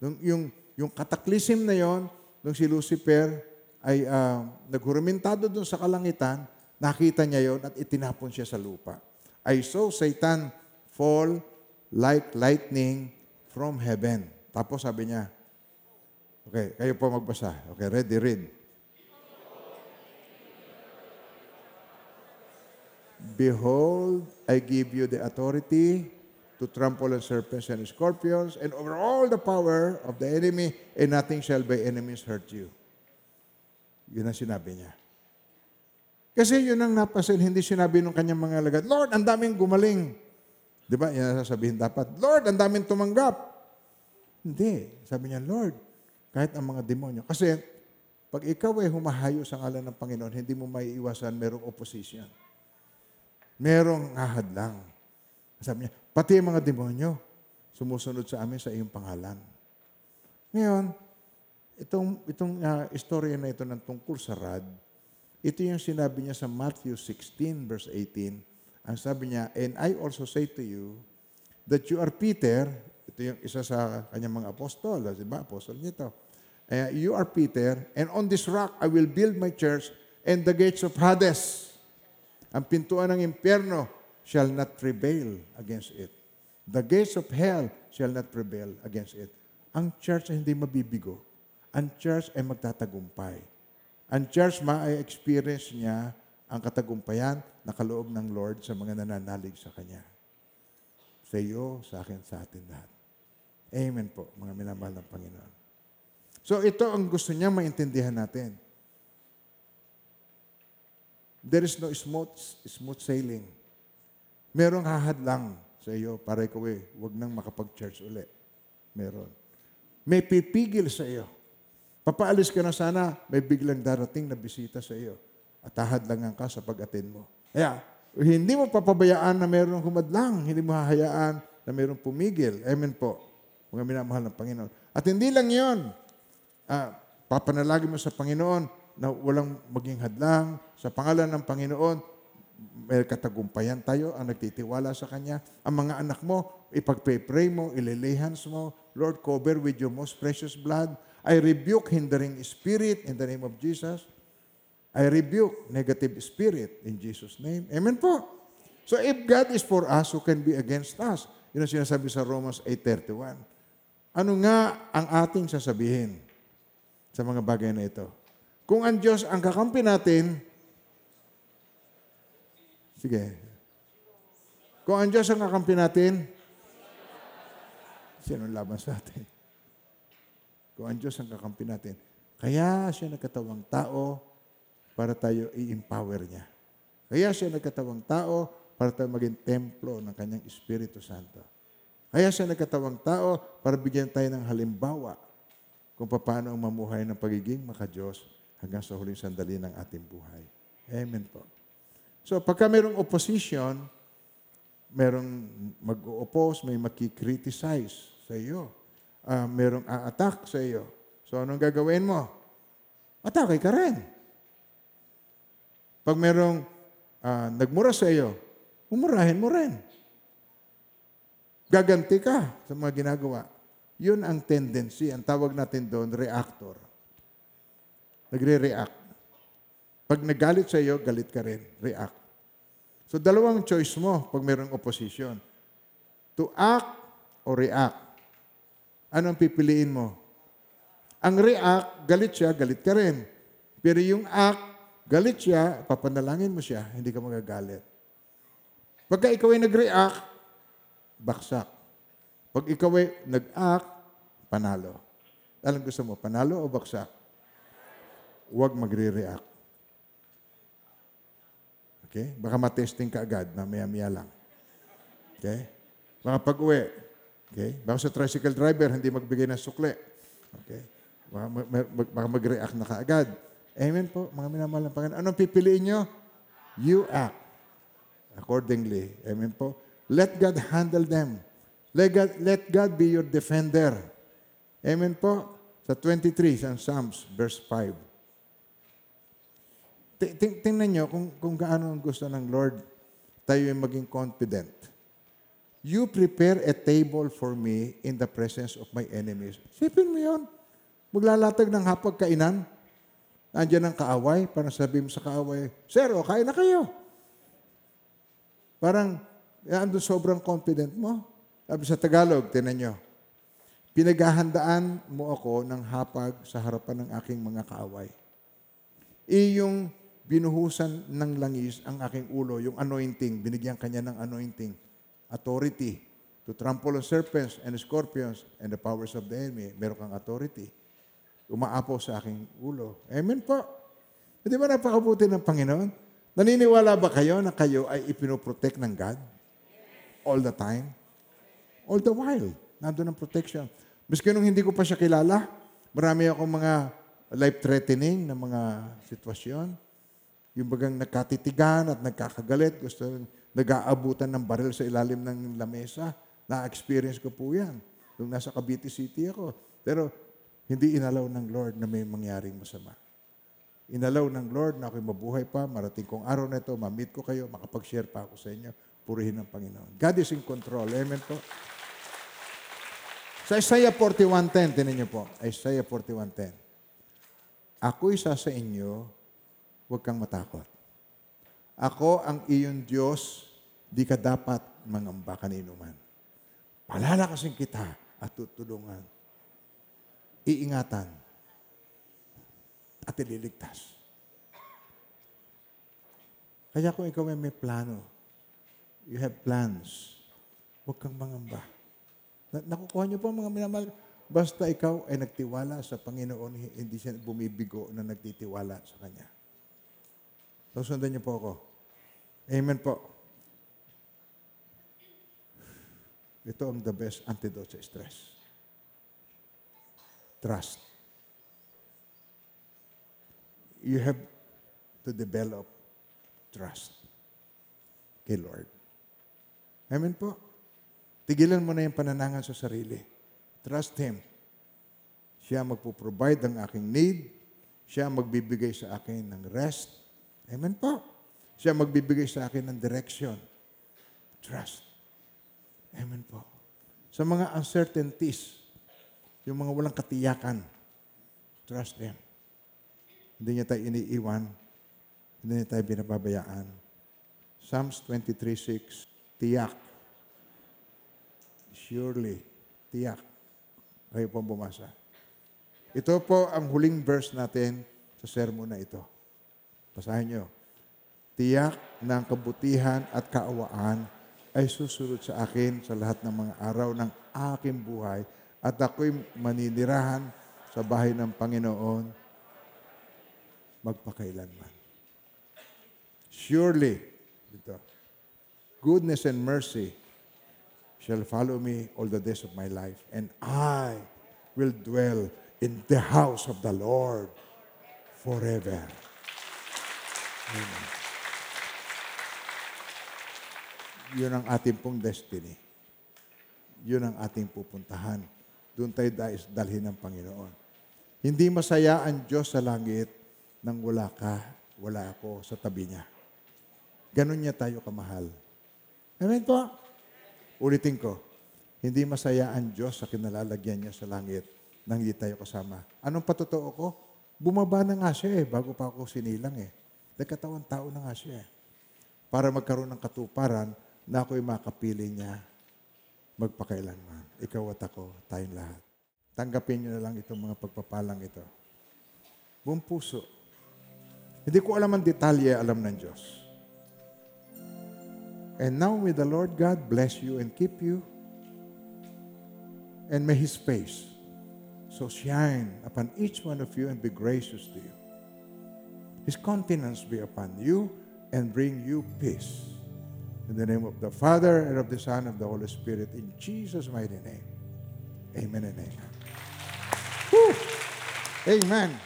Yung, yung, yung kataklisim na yon, nung si Lucifer ay uh, naghurumentado dun sa kalangitan, nakita niya yon at itinapon siya sa lupa. I saw Satan fall like lightning from heaven. Tapos sabi niya, okay, kayo po magbasa. Okay, ready, read. Behold, I give you the authority to trample on serpents and scorpions and over all the power of the enemy and nothing shall by enemies hurt you. Yun ang sinabi niya. Kasi yun ang napasin, hindi sinabi ng kanyang mga alagad, Lord, ang daming gumaling. Di ba? Yan ang sasabihin dapat, Lord, ang daming tumanggap. Hindi. Sabi niya, Lord, kahit ang mga demonyo. Kasi, pag ikaw ay humahayo sa ngalan ng Panginoon, hindi mo maiiwasan merong opposition. Merong ahadlang. Sabi niya, pati ang mga demonyo, sumusunod sa amin sa iyong pangalan. Ngayon, itong, itong uh, istorya na ito ng tungkol sa rad, ito yung sinabi niya sa Matthew 16, verse 18. Ang sabi niya, And I also say to you, that you are Peter, ito yung isa sa kanyang mga apostol, di ba? Apostol niya ito. Uh, you are Peter, and on this rock I will build my church, and the gates of Hades, ang pintuan ng impyerno, shall not prevail against it. The gates of hell shall not prevail against it. Ang church ay hindi mabibigo. Ang church ay magtatagumpay. Ang church ma-experience niya ang katagumpayan na kaloob ng Lord sa mga nananalig sa Kanya. Sa iyo, sa akin, sa atin lahat. Amen po, mga minamahal ng Panginoon. So ito ang gusto niya maintindihan natin. There is no smooth, smooth sailing. Merong hahadlang sa iyo para ikaw eh, huwag nang makapag-church uli. Meron. May pipigil sa iyo. Papaalis ka na sana, may biglang darating na bisita sa iyo. At hahadlangan ka sa pag-attend mo. Kaya, hindi mo papabayaan na mayroong humadlang. Hindi mo hahayaan na mayroong pumigil. Amen po. Mga minamahal ng Panginoon. At hindi lang yon. Ah, papanalagi mo sa Panginoon na walang maging hadlang. Sa pangalan ng Panginoon, may katagumpayan tayo ang nagtitiwala sa Kanya. Ang mga anak mo, ipagpe-pray mo, ililay hands mo, Lord, cover with your most precious blood. I rebuke hindering spirit in the name of Jesus. I rebuke negative spirit in Jesus' name. Amen po. So if God is for us, who can be against us? Yun ang sinasabi sa Romans 8.31. Ano nga ang ating sasabihin sa mga bagay na ito? Kung ang Diyos ang kakampi natin, sige, kung ang Diyos ang kakampi natin, sino laban sa atin? Kung ang Diyos ang kakampi natin, kaya siya nagkatawang tao para tayo i-empower niya. Kaya siya nagkatawang tao para tayo maging templo ng kanyang Espiritu Santo. Kaya siya nagkatawang tao para bigyan tayo ng halimbawa kung paano ang mamuhay ng pagiging makadiyos hanggang sa huling sandali ng ating buhay. Amen po. So pagka mayroong opposition, merong mag-oppose, may makikriticize sa iyo. Uh, merong a-attack sa iyo. So anong gagawin mo? Atake ka rin. Pag merong uh, nagmura sa iyo, umurahin mo rin. Gaganti ka sa mga ginagawa. Yun ang tendency. Ang tawag natin doon, reactor. Nagre-react. Pag nagalit sa iyo, galit ka rin. React. So, dalawang choice mo pag mayroong opposition. To act or react. Anong pipiliin mo? Ang react, galit siya, galit ka rin. Pero yung act, Galit siya, papanalangin mo siya, hindi ka magagalit. Pagka ikaw ay nag-react, baksak. Pag ikaw ay nag-act, panalo. Alam gusto mo, panalo o baksak? Huwag magre-react. Okay? Baka matesting ka agad, mamaya-maya lang. Okay? Baka pag-uwi. Okay? Baka sa tricycle driver, hindi magbigay ng sukle. Okay? Baka, baka mag-react na kaagad. Amen po, mga minamahal ng Panginoon. Anong pipiliin nyo? You act accordingly. Amen po. Let God handle them. Let God, let God be your defender. Amen po. Sa 23, sa Psalms, verse 5. Ti- ting- Tingnan nyo kung, kung gaano ang gusto ng Lord tayo yung maging confident. You prepare a table for me in the presence of my enemies. Sipin mo yun. Maglalatag ng hapag kainan. Andiyan ang kaaway. Parang sabi mo sa kaaway, Sir, o kain na kayo. Parang, yan, andun sobrang confident mo. Sabi sa Tagalog, tinan nyo, pinaghahandaan mo ako ng hapag sa harapan ng aking mga kaaway. Iyong binuhusan ng langis ang aking ulo, yung anointing, binigyan kanya ng anointing, authority to trample on serpents and scorpions and the powers of the enemy. Meron kang authority. Umaapaw sa aking ulo. Amen po. Hindi ba napakabuti ng Panginoon? Naniniwala ba kayo na kayo ay ipinoprotect ng God? All the time? All the while. Nandun ang protection. Maski nung hindi ko pa siya kilala, marami akong mga life-threatening na mga sitwasyon. Yung bagang nagkatitigan at nagkakagalit, gusto nag-aabutan ng baril sa ilalim ng lamesa. Na-experience ko po yan. Nung nasa Cavite City ako. Pero hindi inalaw ng Lord na may mangyaring masama. Inalaw ng Lord na ako'y mabuhay pa, marating kong araw na ito, ma-meet ko kayo, makapag-share pa ako sa inyo, purihin ng Panginoon. God is in control. Amen po. Sa Isaiah 41.10, tinan niyo po, Isaiah 41.10. Ako isa sa inyo, huwag kang matakot. Ako ang iyong Diyos, di ka dapat mangamba kaninuman. Palalakasin kita at tutulungan. Iingatan at ililigtas. Kaya kung ikaw ay may plano, you have plans, huwag kang mangamba. Na, nakukuha niyo po mga minamahal. Basta ikaw ay nagtiwala sa Panginoon, hindi siya bumibigo na nagtitiwala sa Kanya. Susundan niyo po ako. Amen po. Ito ang the best antidote sa stress. Trust. You have to develop trust kay Lord. Amen po. Tigilan mo na yung pananangan sa sarili. Trust Him. Siya magpo-provide ng aking need. Siya magbibigay sa akin ng rest. Amen po. Siya magbibigay sa akin ng direction. Trust. Amen po. Sa mga uncertainties, yung mga walang katiyakan, trust Him. Hindi niya tayo iniiwan. Hindi niya tayo binababayaan. Psalms 23.6, tiyak. Surely, tiyak. Kayo po bumasa. Ito po ang huling verse natin sa sermon na ito. Basahin nyo. Tiyak ng kabutihan at kaawaan ay susunod sa akin sa lahat ng mga araw ng aking buhay at ako'y maninirahan sa bahay ng Panginoon magpakailanman. Surely, dito, goodness and mercy shall follow me all the days of my life, and I will dwell in the house of the Lord forever. Amen. Yun ang ating pong destiny. Yun ang ating pupuntahan. Doon tayo dalhin ng Panginoon. Hindi masaya ang Diyos sa langit nang wala ka, wala ako sa tabi niya. Ganon niya tayo kamahal. Amen po? Ulitin ko, hindi masaya ang Diyos sa kinalalagyan niya sa langit nang hindi tayo kasama. Anong patotoo ko? Bumaba na nga siya eh, bago pa ako sinilang eh. Nagkatawang tao na nga siya eh. Para magkaroon ng katuparan na ako'y makapili niya magpakailanman. Ikaw at ako, tayong lahat. Tanggapin niyo na lang itong mga pagpapalang ito. Buong puso. Hindi ko alam ang detalye, alam ng Diyos. And now may the Lord God bless you and keep you. And may His face so shine upon each one of you and be gracious to you. His countenance be upon you and bring you peace. In the name of the Father and of the Son and of the Holy Spirit, in Jesus' mighty name. Amen and amen. Whew. Amen.